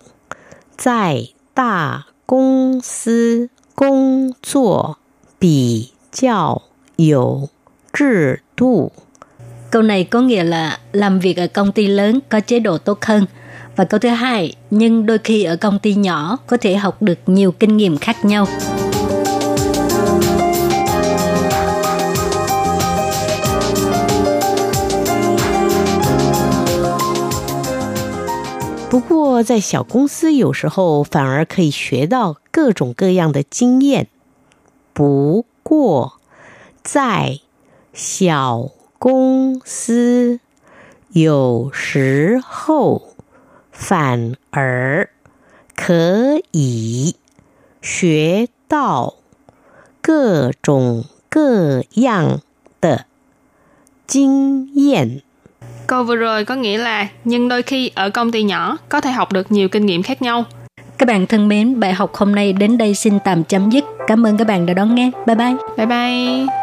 在大公司工作比较有制度。 Câu này có nghĩa là làm việc ở công ty lớn có chế độ tốt hơn. Và câu thứ hai, nhưng đôi khi ở công ty nhỏ có thể học được nhiều kinh nghiệm khác nhau. 不过，在小公司有时候反而可以学到各种各样的经验。不过，在小 公司有时候反而可以学到各种各样的经验。 Câu vừa rồi có nghĩa là nhưng đôi khi ở công ty nhỏ có thể học được nhiều kinh nghiệm khác nhau. Các bạn thân mến, bài học hôm nay đến đây xin tạm chấm dứt. Cảm ơn các bạn đã đón nghe. Bye bye. Bye bye.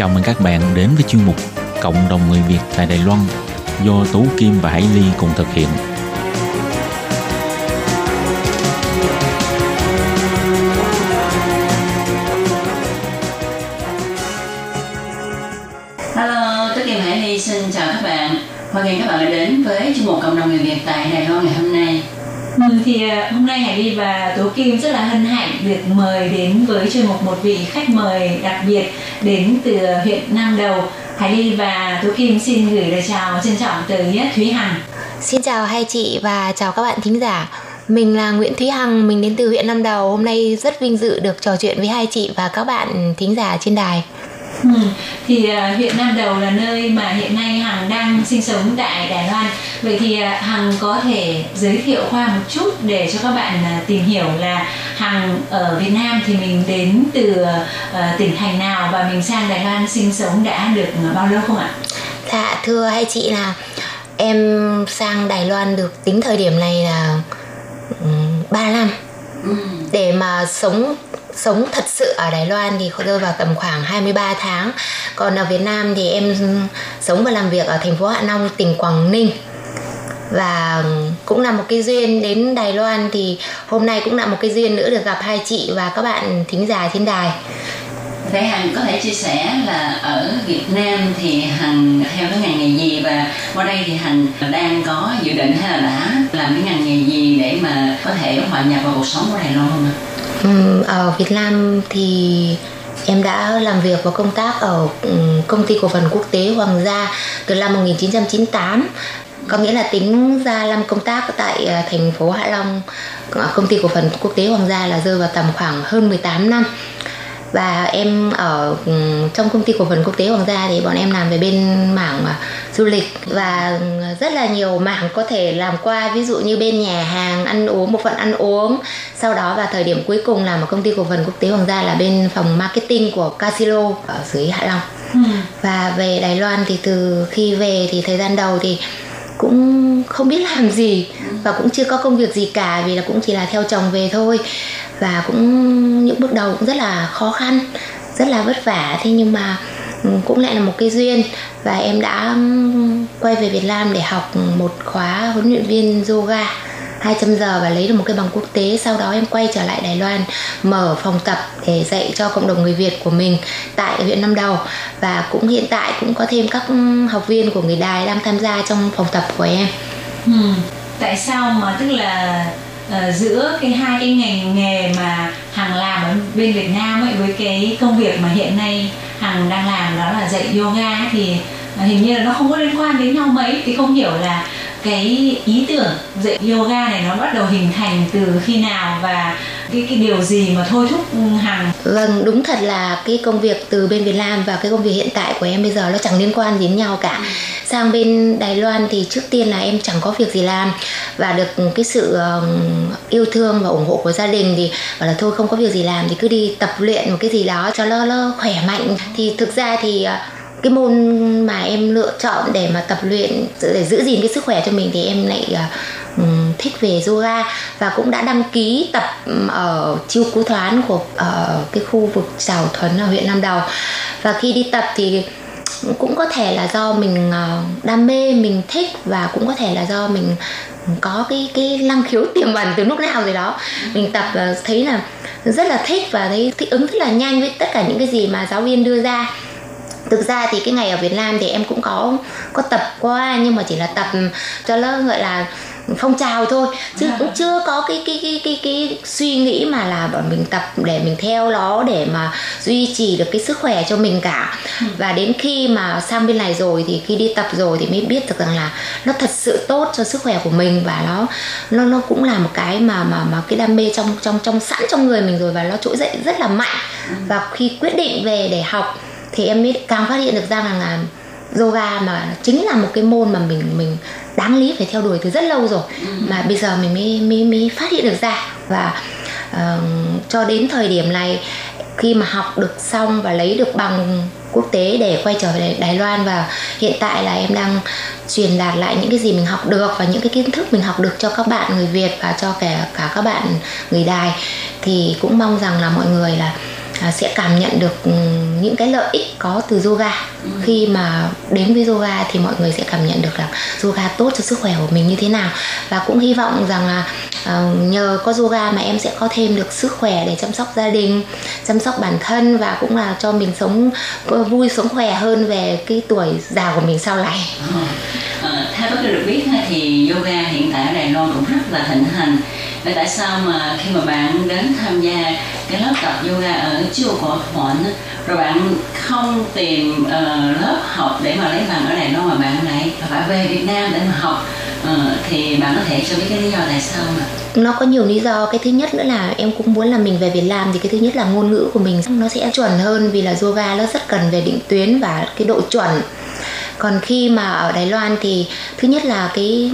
Chào mừng các bạn đến với chuyên mục Cộng đồng người Việt tại Đài Loan do Tú Kim và Hải Ly cùng thực hiện. Hello, tôi Kim Hải Ly xin chào các bạn. Hoan nghênh các bạn đã đến với chuyên mục cộng đồng người Việt tại Đài Loan ngày hôm nay. Ừ, thì à, hôm nay Hải Ly và Tố Kim rất là hân hạnh được mời đến với chuyên mục một vị khách mời đặc biệt đến từ huyện Nam Đầu. Hải Ly và Tú Kim xin gửi lời chào trân trọng tới Thúy Hằng. Xin chào hai chị và chào các bạn thính giả. Mình là Nguyễn Thúy Hằng, mình đến từ huyện Nam Đầu. Hôm nay rất vinh dự được trò chuyện với hai chị và các bạn thính giả trên đài. Ừ, thì à, huyện Nam Đầu là nơi mà hiện nay Hằng đang sinh sống tại Đài Loan. Vậy thì à, Hằng có thể giới thiệu qua một chút để cho các bạn à, tìm hiểu là Hằng ở Việt Nam thì mình đến từ à, tỉnh thành nào và mình sang Đài Loan sinh sống đã được bao lâu không ạ? Dạ thưa hai chị là em sang Đài Loan được tính thời điểm này là um, 3 năm. Ừ. Để mà sống sống thật sự ở Đài Loan thì rơi vào tầm khoảng 23 tháng. Còn ở Việt Nam thì em sống và làm việc ở thành phố Hạ Long, tỉnh Quảng Ninh. Và cũng là một cái duyên đến Đài Loan thì hôm nay cũng là một cái duyên nữa được gặp hai chị và các bạn thính giả trên đài. Thế Hằng có thể chia sẻ là ở Việt Nam thì Hằng, theo cái ngành nghề gì và qua đây thì Hằng đang có dự định hay là đã làm cái ngành nghề gì để mà có thể hòa nhập vào cuộc sống của Đài Loan không ạ? Ừ, ở Việt Nam thì em đã làm việc và công tác ở ừ, công ty cổ phần quốc tế Hoàng gia từ năm 1998 có nghĩa là tính ra năm công tác tại à, thành phố Hạ Long công ty cổ phần quốc tế Hoàng gia là rơi vào tầm khoảng hơn 18 năm và em ở trong công ty cổ phần quốc tế Hoàng gia thì bọn em làm về bên mảng du lịch. Và rất là nhiều mảng có thể làm qua ví dụ như bên nhà hàng ăn uống một phận ăn uống. Sau đó vào thời điểm cuối cùng làm ở công ty cổ phần quốc tế Hoàng gia là bên phòng marketing của Casino ở dưới Hạ Long. Ừ. và về Đài Loan thì từ khi về thì thời gian đầu thì cũng không biết làm gì và cũng chưa có công việc gì cả vì là cũng chỉ là theo chồng về thôi và cũng những bước đầu cũng rất là khó khăn, rất là vất vả. Thế nhưng mà ừ, cũng lại là một cái duyên. Và em đã ừ, quay về Việt Nam để học một khóa huấn luyện viên yoga. 200 giờ và lấy được một cái bằng quốc tế. Sau đó em quay trở lại Đài Loan, mở phòng tập để dạy cho cộng đồng người Việt của mình tại huyện Nam Đầu. Và cũng hiện tại cũng có thêm các ừ, học viên của người Đài đang tham gia trong phòng tập của em. Ừ. Tại sao mà, tức là uh, giữa cái hai cái ngành nghề mà hằng làm ở bên Việt Nam ấy với cái công việc mà hiện nay hằng đang làm đó là dạy yoga ấy, thì hình như là nó không có liên quan đến nhau mấy. Thì không hiểu là cái ý tưởng dạy yoga này nó bắt đầu hình thành từ khi nào và cái cái điều gì mà thôi thúc hằng? Vâng đúng thật là cái công việc từ bên Việt Nam và cái công việc hiện tại của em bây giờ nó chẳng liên quan đến nhau cả. Ừ sang bên Đài Loan thì trước tiên là em chẳng có việc gì làm và được cái sự yêu thương và ủng hộ của gia đình thì bảo là thôi, không có việc gì làm thì cứ đi tập luyện một cái gì đó cho lo lo khỏe mạnh. Thì thực ra thì ờ, cái môn mà em lựa chọn để mà tập luyện để giữ gìn cái sức khỏe cho mình thì em lại ờ, thích về yoga và cũng đã đăng ký tập ở chiêu cú thoán của ở cái khu vực Trào Thuấn ở huyện Nam Đầu và khi đi tập thì cũng có thể là do mình ờ, đam mê, mình thích và cũng có thể là do mình có cái cái năng khiếu tiềm ẩn từ lúc nào rồi đó. Mình tập ờ, thấy là rất là thích và thấy thích ứng rất là nhanh với tất cả những cái gì mà giáo viên đưa ra. Thực ra thì cái ngày ở Việt Nam thì em cũng có có tập qua nhưng mà chỉ là tập cho nó gọi là phong trào thôi chứ cũng chưa có cái cái cái cái cái suy nghĩ mà là bọn mình tập để mình theo nó để mà duy trì được cái sức khỏe cho mình cả. Và đến khi mà sang bên này rồi thì khi đi tập rồi thì mới biết được rằng là nó thật sự tốt cho sức khỏe của mình và nó nó nó cũng là một cái mà mà mà cái đam mê trong trong trong sẵn trong người mình rồi và nó trỗi dậy rất là mạnh. Và khi quyết định về để học thì em mới càng phát hiện được ra rằng là yoga mà chính là một cái môn mà mình mình đáng lý phải theo đuổi từ rất lâu rồi. Mà bây giờ mình mới mới mới phát hiện được ra. Và uh, cho đến thời điểm này khi mà học được xong và lấy được bằng quốc tế để quay trở về Đài Loan và hiện tại là em đang truyền đạt lại những cái gì mình học được và những cái kiến thức mình học được cho các bạn người Việt và cho cả cả các bạn người Đài thì cũng mong rằng là mọi người là sẽ cảm nhận được ừ, những cái lợi ích có từ yoga. Ừ. khi mà đến với yoga thì mọi người sẽ cảm nhận được là yoga tốt cho sức khỏe của mình như thế nào. Và cũng hy vọng rằng là uh, nhờ có yoga mà em sẽ có thêm được sức khỏe để chăm sóc gia đình chăm sóc bản thân và cũng là cho mình sống vui sống khỏe hơn về cái tuổi già của mình sau này. À, theo bác được biết thì yoga hiện tại ở Đài Loan cũng rất là thịnh hành. Vậy tại sao mà khi mà bạn đến tham gia cái lớp tập yoga ở chùa của Thuận rồi bạn không tìm uh, lớp học để mà lấy bằng ở Đài Loan mà bạn lại phải về Việt Nam để mà học. Uh, thì bạn có thể cho biết cái lý do tại sao mà? Nó có nhiều lý do. Cái thứ nhất nữa là em cũng muốn là mình về Việt Nam thì cái thứ nhất là ngôn ngữ của mình nó sẽ chuẩn hơn vì là yoga nó rất cần về định tuyến và cái độ chuẩn. Còn khi mà ở Đài Loan thì thứ nhất là cái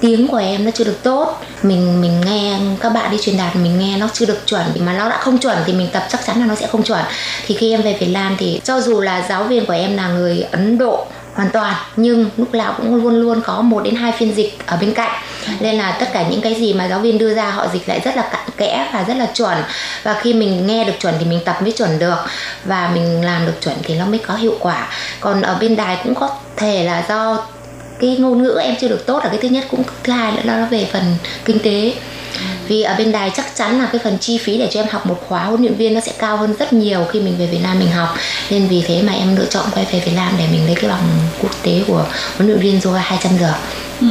tiếng của em nó chưa được tốt. Mình mình nghe các bạn đi truyền đạt, mình nghe nó chưa được chuẩn. Mà nó đã không chuẩn thì mình tập chắc chắn là nó sẽ không chuẩn. Thì khi em về Việt Nam thì cho dù là giáo viên của em là người Ấn Độ hoàn toàn, nhưng lúc nào cũng luôn luôn có một đến hai phiên dịch ở bên cạnh. Nên là tất cả những cái gì mà giáo viên đưa ra, họ dịch lại rất là cặn kẽ và rất là chuẩn. Và khi mình nghe được chuẩn thì mình tập mới chuẩn được. Và mình làm được chuẩn thì nó mới có hiệu quả. Còn ở bên đài cũng có thể là do cái ngôn ngữ em chưa được tốt là cái thứ nhất, cũng thứ hai nữa là nó về phần kinh tế vì ở bên đài chắc chắn là cái phần chi phí để cho em học một khóa huấn luyện viên nó sẽ cao hơn rất nhiều khi mình về Việt Nam mình học nên vì thế mà em lựa chọn quay về Việt Nam để mình lấy cái bằng quốc tế của huấn luyện viên yoga 200 giờ Ừ.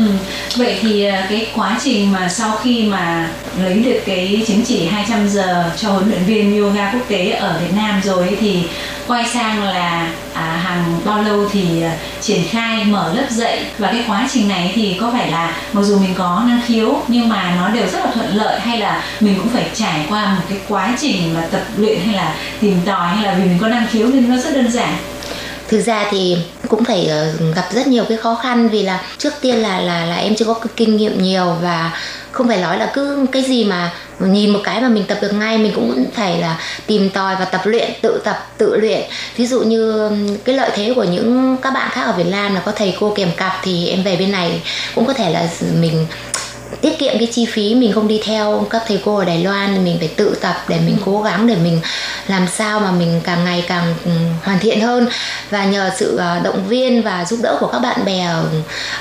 Vậy thì à, cái quá trình mà sau khi mà lấy được cái chứng chỉ 200 giờ cho huấn luyện viên yoga quốc tế ở Việt Nam rồi thì quay sang là à, hàng bao lâu thì à, triển khai mở lớp dạy. Và cái quá trình này thì có phải là mặc dù mình có năng khiếu nhưng mà nó đều rất là thuận lợi hay là mình cũng phải trải qua một cái quá trình mà tập luyện hay là tìm tòi hay là vì mình có năng khiếu nên nó rất đơn giản. Thực ra thì cũng phải ờ, gặp rất nhiều cái khó khăn vì là trước tiên là là là em chưa có kinh nghiệm nhiều và không phải nói là cứ cái gì mà nhìn một cái mà mình tập được ngay, mình cũng phải là tìm tòi và tập luyện, tự tập, tự luyện. Ví dụ như cái lợi thế của những các bạn khác ở Việt Nam là có thầy cô kèm cặp thì em về bên này cũng có thể là mình tiết kiệm cái chi phí mình không đi theo các thầy cô ở Đài Loan thì mình phải tự tập để mình cố gắng để mình làm sao mà mình càng ngày càng ừ, hoàn thiện hơn. Và nhờ sự ờ, động viên và giúp đỡ của các bạn bè ở,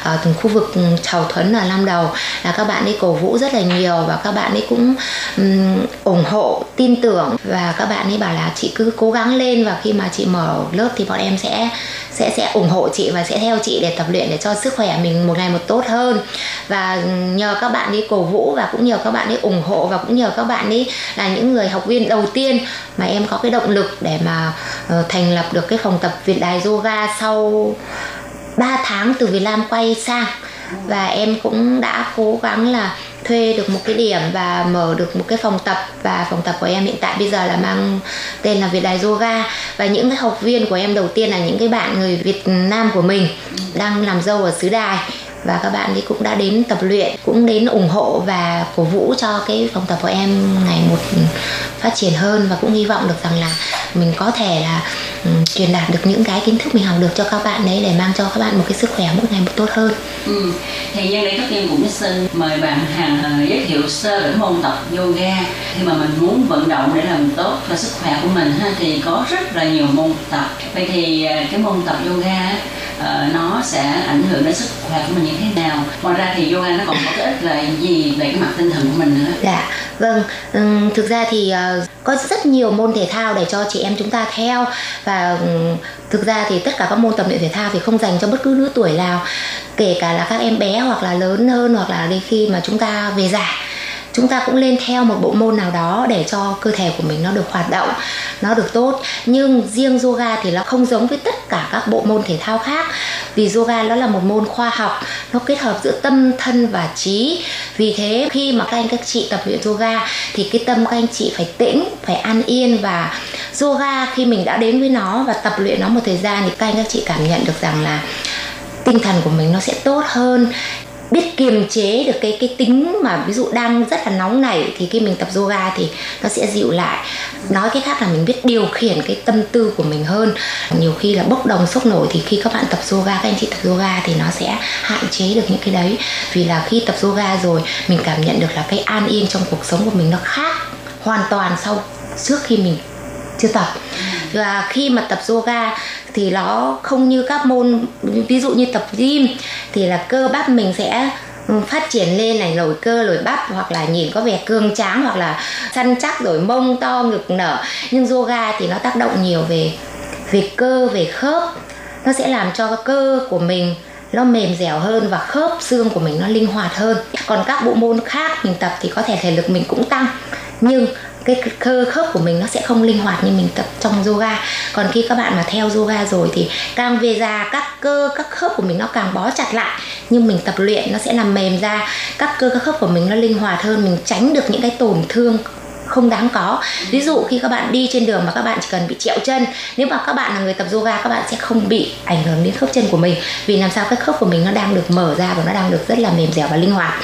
ở khu vực Chào Thuấn ở Lam Đầu là các bạn ấy cổ vũ rất là nhiều và các bạn ấy cũng um, ủng hộ tin tưởng. Và các bạn ấy bảo là chị cứ cố gắng lên và khi mà chị mở lớp thì bọn em sẽ sẽ sẽ ủng hộ chị và sẽ theo chị để tập luyện để cho sức khỏe mình một ngày một tốt hơn. Và nhờ các bạn ấy cổ vũ và cũng nhờ các bạn ấy ủng hộ và cũng nhờ các bạn ấy là những người học viên đầu tiên mà em có cái động lực để mà uh, thành lập được cái phòng tập Việt Đài Yoga sau 3 tháng từ Việt Nam quay sang. Và em cũng đã cố gắng là thuê được một cái điểm và mở được một cái phòng tập. Và phòng tập của em hiện tại bây giờ là mang tên là Việt Đài Yoga. Và những cái học viên của em đầu tiên là những cái bạn người Việt Nam của mình đang làm dâu ở xứ Đài. Và các bạn ấy cũng đã đến tập luyện, cũng đến ủng hộ và cổ vũ cho cái phòng tập của em ngày một phát triển hơn. Và cũng hy vọng được rằng là mình có thể là ừ, truyền đạt được những cái kiến thức mình học được cho các bạn đấy để mang cho các bạn một cái sức khỏe mỗi ngày một tốt hơn. Ừ. Thì nhân đây các em cũng xin mời bạn Hằng ờ, giới thiệu sơ về môn tập yoga khi mà mình muốn vận động để làm tốt cho sức khỏe của mình ha, thì có rất là nhiều môn tập. Vậy thì ờ, cái môn tập yoga ờ, nó sẽ ảnh hưởng đến sức khỏe của mình như thế nào? Ngoài ra thì yoga nó còn có cái ích là gì về cái mặt tinh thần của mình nữa? Dạ Vâng, thực ra thì ờ, có rất nhiều môn thể thao để cho chị em chúng ta theo và thực ra thì tất cả các môn tập luyện thể thao thì không dành cho bất cứ lứa tuổi nào, kể cả là các em bé hoặc là lớn hơn hoặc là đến khi mà chúng ta về già chúng ta cũng lên theo một bộ môn nào đó để cho cơ thể của mình nó được hoạt động, nó được tốt. Nhưng riêng yoga thì nó không giống với tất cả các bộ môn thể thao khác. Vì yoga nó là một môn khoa học, nó kết hợp giữa tâm, thân và trí. Vì thế, khi mà các anh các chị tập luyện yoga thì cái tâm các anh chị phải tĩnh, phải an yên. Và yoga khi mình đã đến với nó và tập luyện nó một thời gian thì các anh các chị cảm nhận được rằng là tinh thần của mình nó sẽ tốt hơn biết kiềm chế được cái cái tính mà ví dụ đang rất là nóng nảy thì khi mình tập yoga thì nó sẽ dịu lại. Nói cái khác là mình biết điều khiển cái tâm tư của mình hơn. Nhiều khi là bốc đồng, sốc nổi thì khi các bạn tập yoga, các anh chị tập yoga thì nó sẽ hạn chế được những cái đấy. Vì là khi tập yoga rồi, mình cảm nhận được là cái an yên trong cuộc sống của mình nó khác hoàn toàn sau, trước khi mình chưa tập. Và khi mà tập yoga thì nó không như các môn, ví dụ như tập gym, thì là cơ bắp mình sẽ ừ, phát triển lên này nổi cơ nổi bắp, hoặc là nhìn có vẻ cường tráng, hoặc là săn chắc rồi mông to, ngực nở. Nhưng yoga thì nó tác động nhiều về về cơ, về khớp. Nó sẽ làm cho cơ của mình nó mềm dẻo hơn và khớp xương của mình nó linh hoạt hơn. Còn các bộ môn khác mình tập thì có thể thể lực mình cũng tăng, nhưng cái cơ khớp của mình nó sẽ không linh hoạt như mình tập trong yoga. Còn khi các bạn mà theo yoga rồi thì càng về già, các cơ, các khớp của mình nó càng bó chặt lại. Nhưng mình tập luyện, nó sẽ làm mềm ra. Các cơ, các khớp của mình nó linh hoạt hơn, mình tránh được những cái tổn thương không đáng có. Ví dụ khi các bạn đi trên đường mà các bạn chỉ cần bị trẹo chân, nếu mà các bạn là người tập yoga, các bạn sẽ không bị ảnh hưởng đến khớp chân của mình. Vì làm sao cái khớp của mình nó đang được mở ra và nó đang được rất là mềm dẻo và linh hoạt.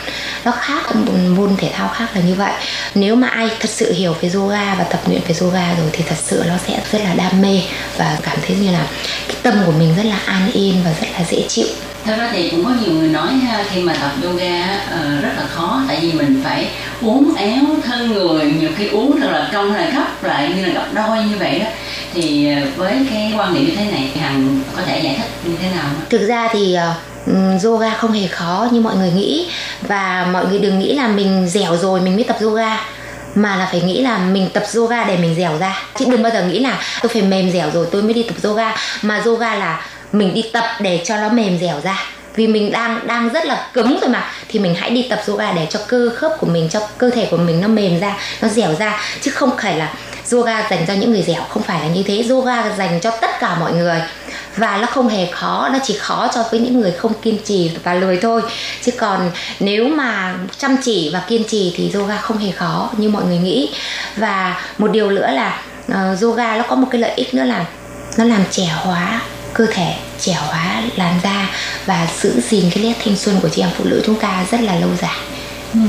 Nó khác, môn thể thao khác là như vậy. Nếu mà ai thật sự hiểu về yoga và tập luyện về yoga rồi thì thật sự nó sẽ rất là đam mê và cảm thấy như là cái tâm của mình rất là an yên và rất là dễ chịu. Thật ra thì cũng có nhiều người nói ha, khi mà tập yoga uh, rất là khó tại vì mình phải uốn éo thân người nhiều khi uống thật là cong là gấp lại như là gấp đôi như vậy đó. Thì uh, với cái quan điểm như thế này hằng có thể giải thích như thế nào thực ra thì uh, yoga không hề khó như mọi người nghĩ và mọi người đừng nghĩ là mình dẻo rồi mình mới tập yoga mà là phải nghĩ là mình tập yoga để mình dẻo ra. Chứ đừng bao giờ nghĩ là tôi phải mềm dẻo rồi tôi mới đi tập yoga mà yoga là mình đi tập để cho nó mềm dẻo ra. Vì mình đang đang rất là cứng rồi mà. Thì mình hãy đi tập yoga để cho cơ khớp của mình cho cơ thể của mình nó mềm ra nó dẻo ra. Chứ không phải là yoga dành cho những người dẻo. Không phải là như thế. Yoga dành cho tất cả mọi người. Và nó không hề khó. Nó chỉ khó cho với những người không kiên trì và lười thôi. Chứ còn nếu mà chăm chỉ và kiên trì thì yoga không hề khó như mọi người nghĩ. Và một điều nữa là uh, yoga nó có một cái lợi ích nữa là nó làm trẻ hóa cơ thể trẻ hóa, làn da và giữ gìn cái nét thanh xuân của chị em phụ nữ chúng ta rất là lâu dài ừ.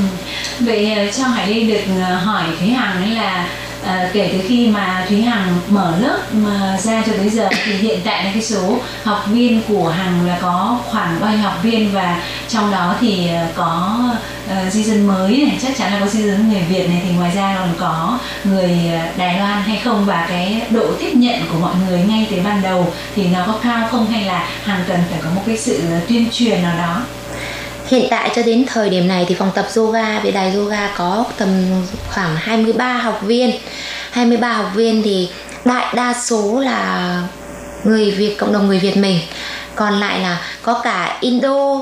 vậy ờ, cho hải ly được ờ, hỏi thúy hằng ấy là À, kể từ khi mà Thúy Hằng mở lớp mà ra cho tới giờ thì hiện tại là cái số học viên của Hằng là có khoảng bao nhiêu học viên và trong đó thì ờ, có uh, di dân mới này chắc chắn là có di dân người Việt này thì ngoài ra còn có người ờ, Đài Loan hay không và cái độ tiếp nhận của mọi người ngay từ ban đầu thì nó có cao không hay là Hằng cần phải có một cái sự tuyên truyền nào đó? Hiện tại cho đến thời điểm này thì phòng tập yoga về đài yoga có tầm khoảng 23 học viên. 23 học viên thì đại đa số là người Việt, cộng đồng người Việt mình. Còn lại là có cả Indo,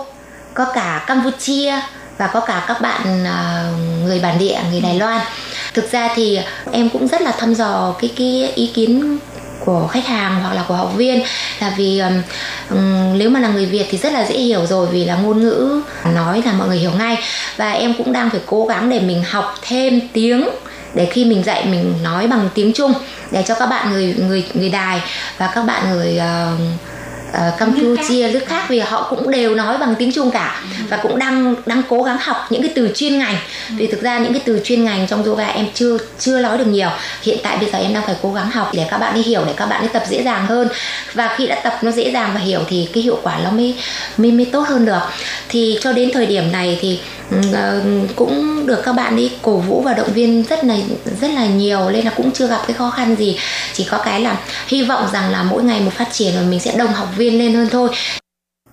có cả Campuchia và có cả các bạn à, người bản địa, người Đài Loan. Thực ra thì em cũng rất là thăm dò cái cái ý kiến của khách hàng hoặc là của học viên. Là vì um, nếu mà là người Việt thì rất là dễ hiểu rồi vì là ngôn ngữ nói là mọi người hiểu ngay. Và em cũng đang phải cố gắng để mình học thêm tiếng để khi mình dạy mình nói bằng tiếng Trung để cho các bạn người người người đài và các bạn người uh, uh, Campuchia nước khác vì họ cũng đều nói bằng tiếng Trung cả và cũng đang đang cố gắng học những cái từ chuyên ngành. Vì thực ra những cái từ chuyên ngành trong yoga em chưa chưa nói được nhiều. Hiện tại bây giờ em đang phải cố gắng học để các bạn ấy hiểu để các bạn ấy tập dễ dàng hơn. Và khi đã tập nó dễ dàng và hiểu thì cái hiệu quả nó mới mới mới tốt hơn được. Thì cho đến thời điểm này thì cũng được các bạn ấy cổ vũ và động viên rất là rất là nhiều nên là cũng chưa gặp cái khó khăn gì chỉ có cái là hy vọng rằng là mỗi ngày một phát triển và mình sẽ đồng học viên lên hơn thôi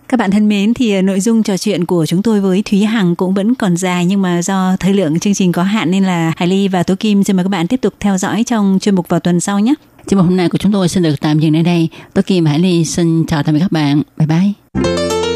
Các bạn thân mến, thì nội dung trò chuyện của chúng tôi với Thúy Hằng cũng vẫn còn dài nhưng mà do thời lượng chương trình có hạn nên là Hải Ly và Tố Kim xin mời các bạn tiếp tục theo dõi trong chuyên mục vào tuần sau nhé. Chương mục hôm nay của chúng tôi xin được tạm dừng ở đây. Tố Kim và Hải Ly xin chào tạm biệt các bạn. Bye bye.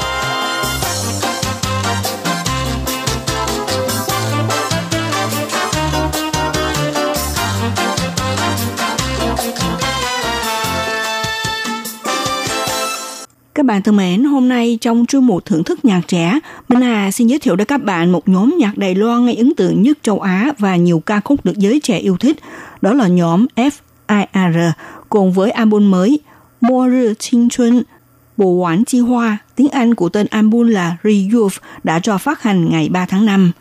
Bạn thân mến, hôm nay trong chuyên mục thưởng thức nhạc trẻ, Minh Hà xin giới thiệu đến các bạn một nhóm nhạc Đài Loan gây ấn tượng nhất châu Á và nhiều ca khúc được giới trẻ yêu thích. Đó là nhóm FIR cùng với album mới Mùa Rư 青春 Bộ Quán Chi Hoa, tiếng Anh của tên album là Reyouth đã cho phát hành ngày 3 tháng 5.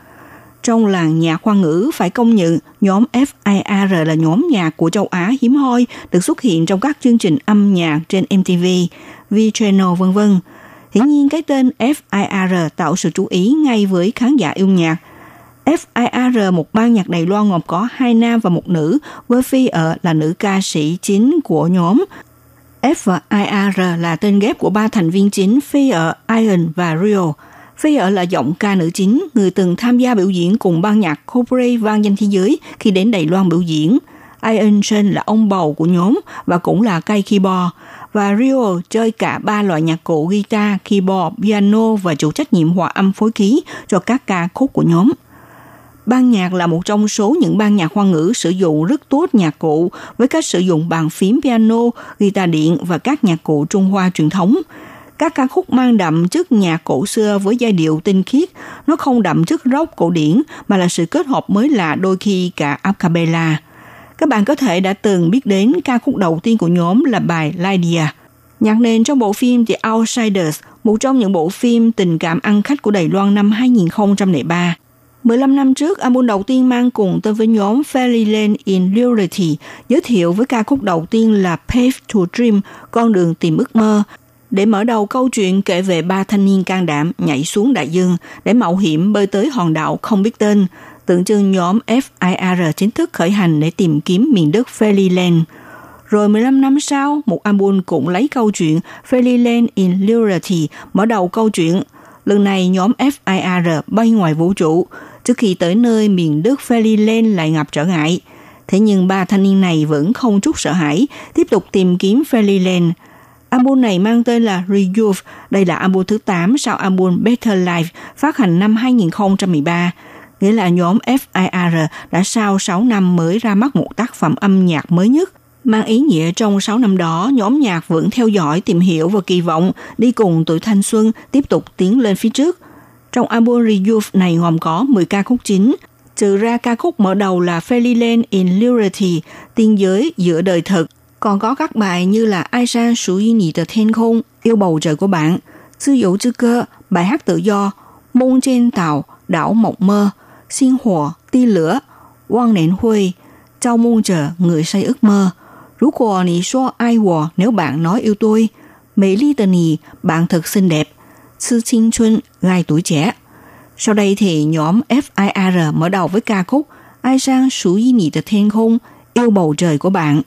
Trong làng nhạc khoa ngữ phải công nhận nhóm FIR là nhóm nhạc của châu Á hiếm hoi được xuất hiện trong các chương trình âm nhạc trên MTV, V-Channel vân vân. Hiển nhiên cái tên FIR tạo sự chú ý ngay với khán giả yêu nhạc. FIR một ban nhạc Đài Loan gồm có hai nam và một nữ, với Phi ở là nữ ca sĩ chính của nhóm. F là tên ghép của ba thành viên chính Phi ở Iron và Rio. Phi ở là giọng ca nữ chính, người từng tham gia biểu diễn cùng ban nhạc Coldplay vang danh thế giới khi đến Đài Loan biểu diễn. Ian Chen là ông bầu của nhóm và cũng là cây keyboard. Và Rio chơi cả ba loại nhạc cụ guitar, keyboard, piano và chủ trách nhiệm hòa âm phối khí cho các ca khúc của nhóm. Ban nhạc là một trong số những ban nhạc hoa ngữ sử dụng rất tốt nhạc cụ với cách sử dụng bàn phím piano, guitar điện và các nhạc cụ Trung Hoa truyền thống. Các ca khúc mang đậm chất nhạc cổ xưa với giai điệu tinh khiết, nó không đậm chất rock cổ điển mà là sự kết hợp mới lạ đôi khi cả a cappella. Các bạn có thể đã từng biết đến ca khúc đầu tiên của nhóm là bài Lydia. Nhạc nền trong bộ phim The Outsiders, một trong những bộ phim tình cảm ăn khách của Đài Loan năm 2003. 15 năm trước, album đầu tiên mang cùng tên với nhóm Fairyland in Reality giới thiệu với ca khúc đầu tiên là Pave to Dream, con đường tìm ước mơ, để mở đầu câu chuyện kể về ba thanh niên can đảm nhảy xuống đại dương để mạo hiểm bơi tới hòn đảo không biết tên, tượng trưng nhóm FIR chính thức khởi hành để tìm kiếm miền đất Fairyland. Rồi 15 năm sau, một album cũng lấy câu chuyện Fairyland in Liberty mở đầu câu chuyện. Lần này nhóm FIR bay ngoài vũ trụ, trước khi tới nơi miền đất Fairyland lại gặp trở ngại. Thế nhưng ba thanh niên này vẫn không chút sợ hãi, tiếp tục tìm kiếm Fairyland. Album này mang tên là Rejuve, Đây là album thứ 8 sau album Better Life phát hành năm 2013. Nghĩa là nhóm FIR đã sau 6 năm mới ra mắt một tác phẩm âm nhạc mới nhất. Mang ý nghĩa trong 6 năm đó, nhóm nhạc vẫn theo dõi, tìm hiểu và kỳ vọng đi cùng tuổi thanh xuân tiếp tục tiến lên phía trước. Trong album Rejuve này gồm có 10 ca khúc chính, trừ ra ca khúc mở đầu là Fairyland in Liberty, tiên giới giữa đời thực, còn có các bài như là Ai San Sú Y Nì Tờ Thiên Không, Yêu Bầu Trời của bạn, Sư Dấu Chư Cơ, Bài hát tự do, Mông Trên Tàu, Đảo Mộng Mơ, Xin Hỏa, Ti Lửa, Quang nến Huy, Chào Môn Trở, Người say ước mơ, Rú Quả Nì Xua Ai Hòa nếu bạn nói yêu tôi, Mỹ Ly Tờ Nì, bạn thật xinh đẹp, Sư 青 Xuân, gai tuổi trẻ. Sau đây thì nhóm FIR mở đầu với ca khúc Ai Sang Sú Y Nì Tờ Thiên Không, Yêu Bầu Trời của bạn.《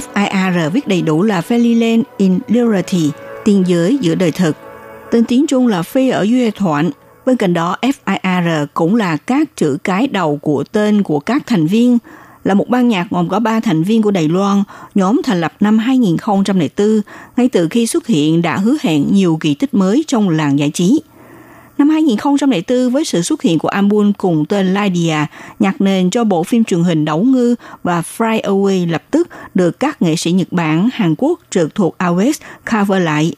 FIR viết đầy đủ là Fairyland in Reality, tiên giới giữa đời thực. Tên tiếng Trung là Phi ở Duy Thoại. Bên cạnh đó, FIR cũng là các chữ cái đầu của tên của các thành viên, là một ban nhạc gồm có 3 thành viên của Đài Loan, nhóm thành lập năm 2004, ngay từ khi xuất hiện đã hứa hẹn nhiều kỳ tích mới trong làng giải trí. Năm 2004, với sự xuất hiện của album cùng tên Lydia, nhạc nền cho bộ phim truyền hình Đấu Ngư và Fly Away lập tức được các nghệ sĩ Nhật Bản, Hàn Quốc trực thuộc AOS cover lại.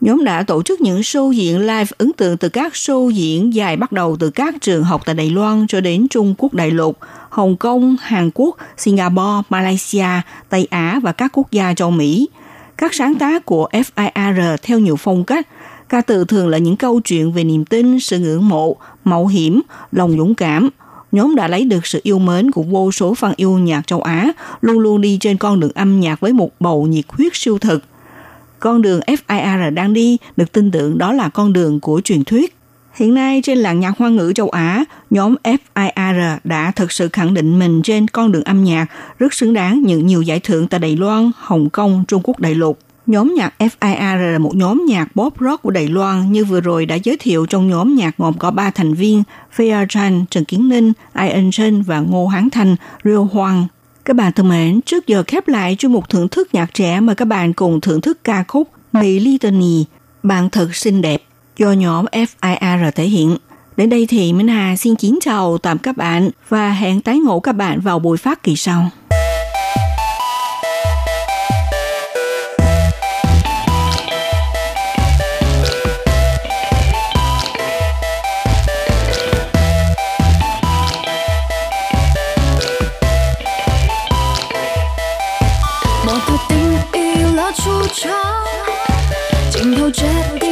Nhóm đã tổ chức những show diễn live ấn tượng từ các show diễn dài bắt đầu từ các trường học tại Đài Loan cho đến Trung Quốc đại lục, Hồng Kông, Hàn Quốc, Singapore, Malaysia, Tây Á và các quốc gia châu Mỹ. Các sáng tác của FIR theo nhiều phong cách, ca từ thường là những câu chuyện về niềm tin, sự ngưỡng mộ, mạo hiểm, lòng dũng cảm. Nhóm đã lấy được sự yêu mến của vô số fan yêu nhạc châu Á, luôn luôn đi trên con đường âm nhạc với một bầu nhiệt huyết siêu thực. Con đường FIR đang đi được tin tưởng đó là con đường của truyền thuyết. Hiện nay trên làng nhạc hoa ngữ châu Á, nhóm FIR đã thực sự khẳng định mình trên con đường âm nhạc, rất xứng đáng nhận nhiều giải thưởng tại Đài Loan, Hồng Kông, Trung Quốc đại lục. Nhóm nhạc FIR là một nhóm nhạc pop rock của Đài Loan như vừa rồi đã giới thiệu trong nhóm nhạc gồm có 3 thành viên Fia Chan, Trần Kiến Ninh, Ian Chen và Ngô Hán Thành, Rio Hoàng. Các bạn thân mến, trước giờ khép lại chuyên mục thưởng thức nhạc trẻ mời các bạn cùng thưởng thức ca khúc Mỹ Litany, Bạn thật xinh đẹp do nhóm FIR thể hiện. Đến đây thì Minh Hà xin kính chào tạm các bạn và hẹn tái ngộ các bạn vào buổi phát kỳ sau. 愁镜头决定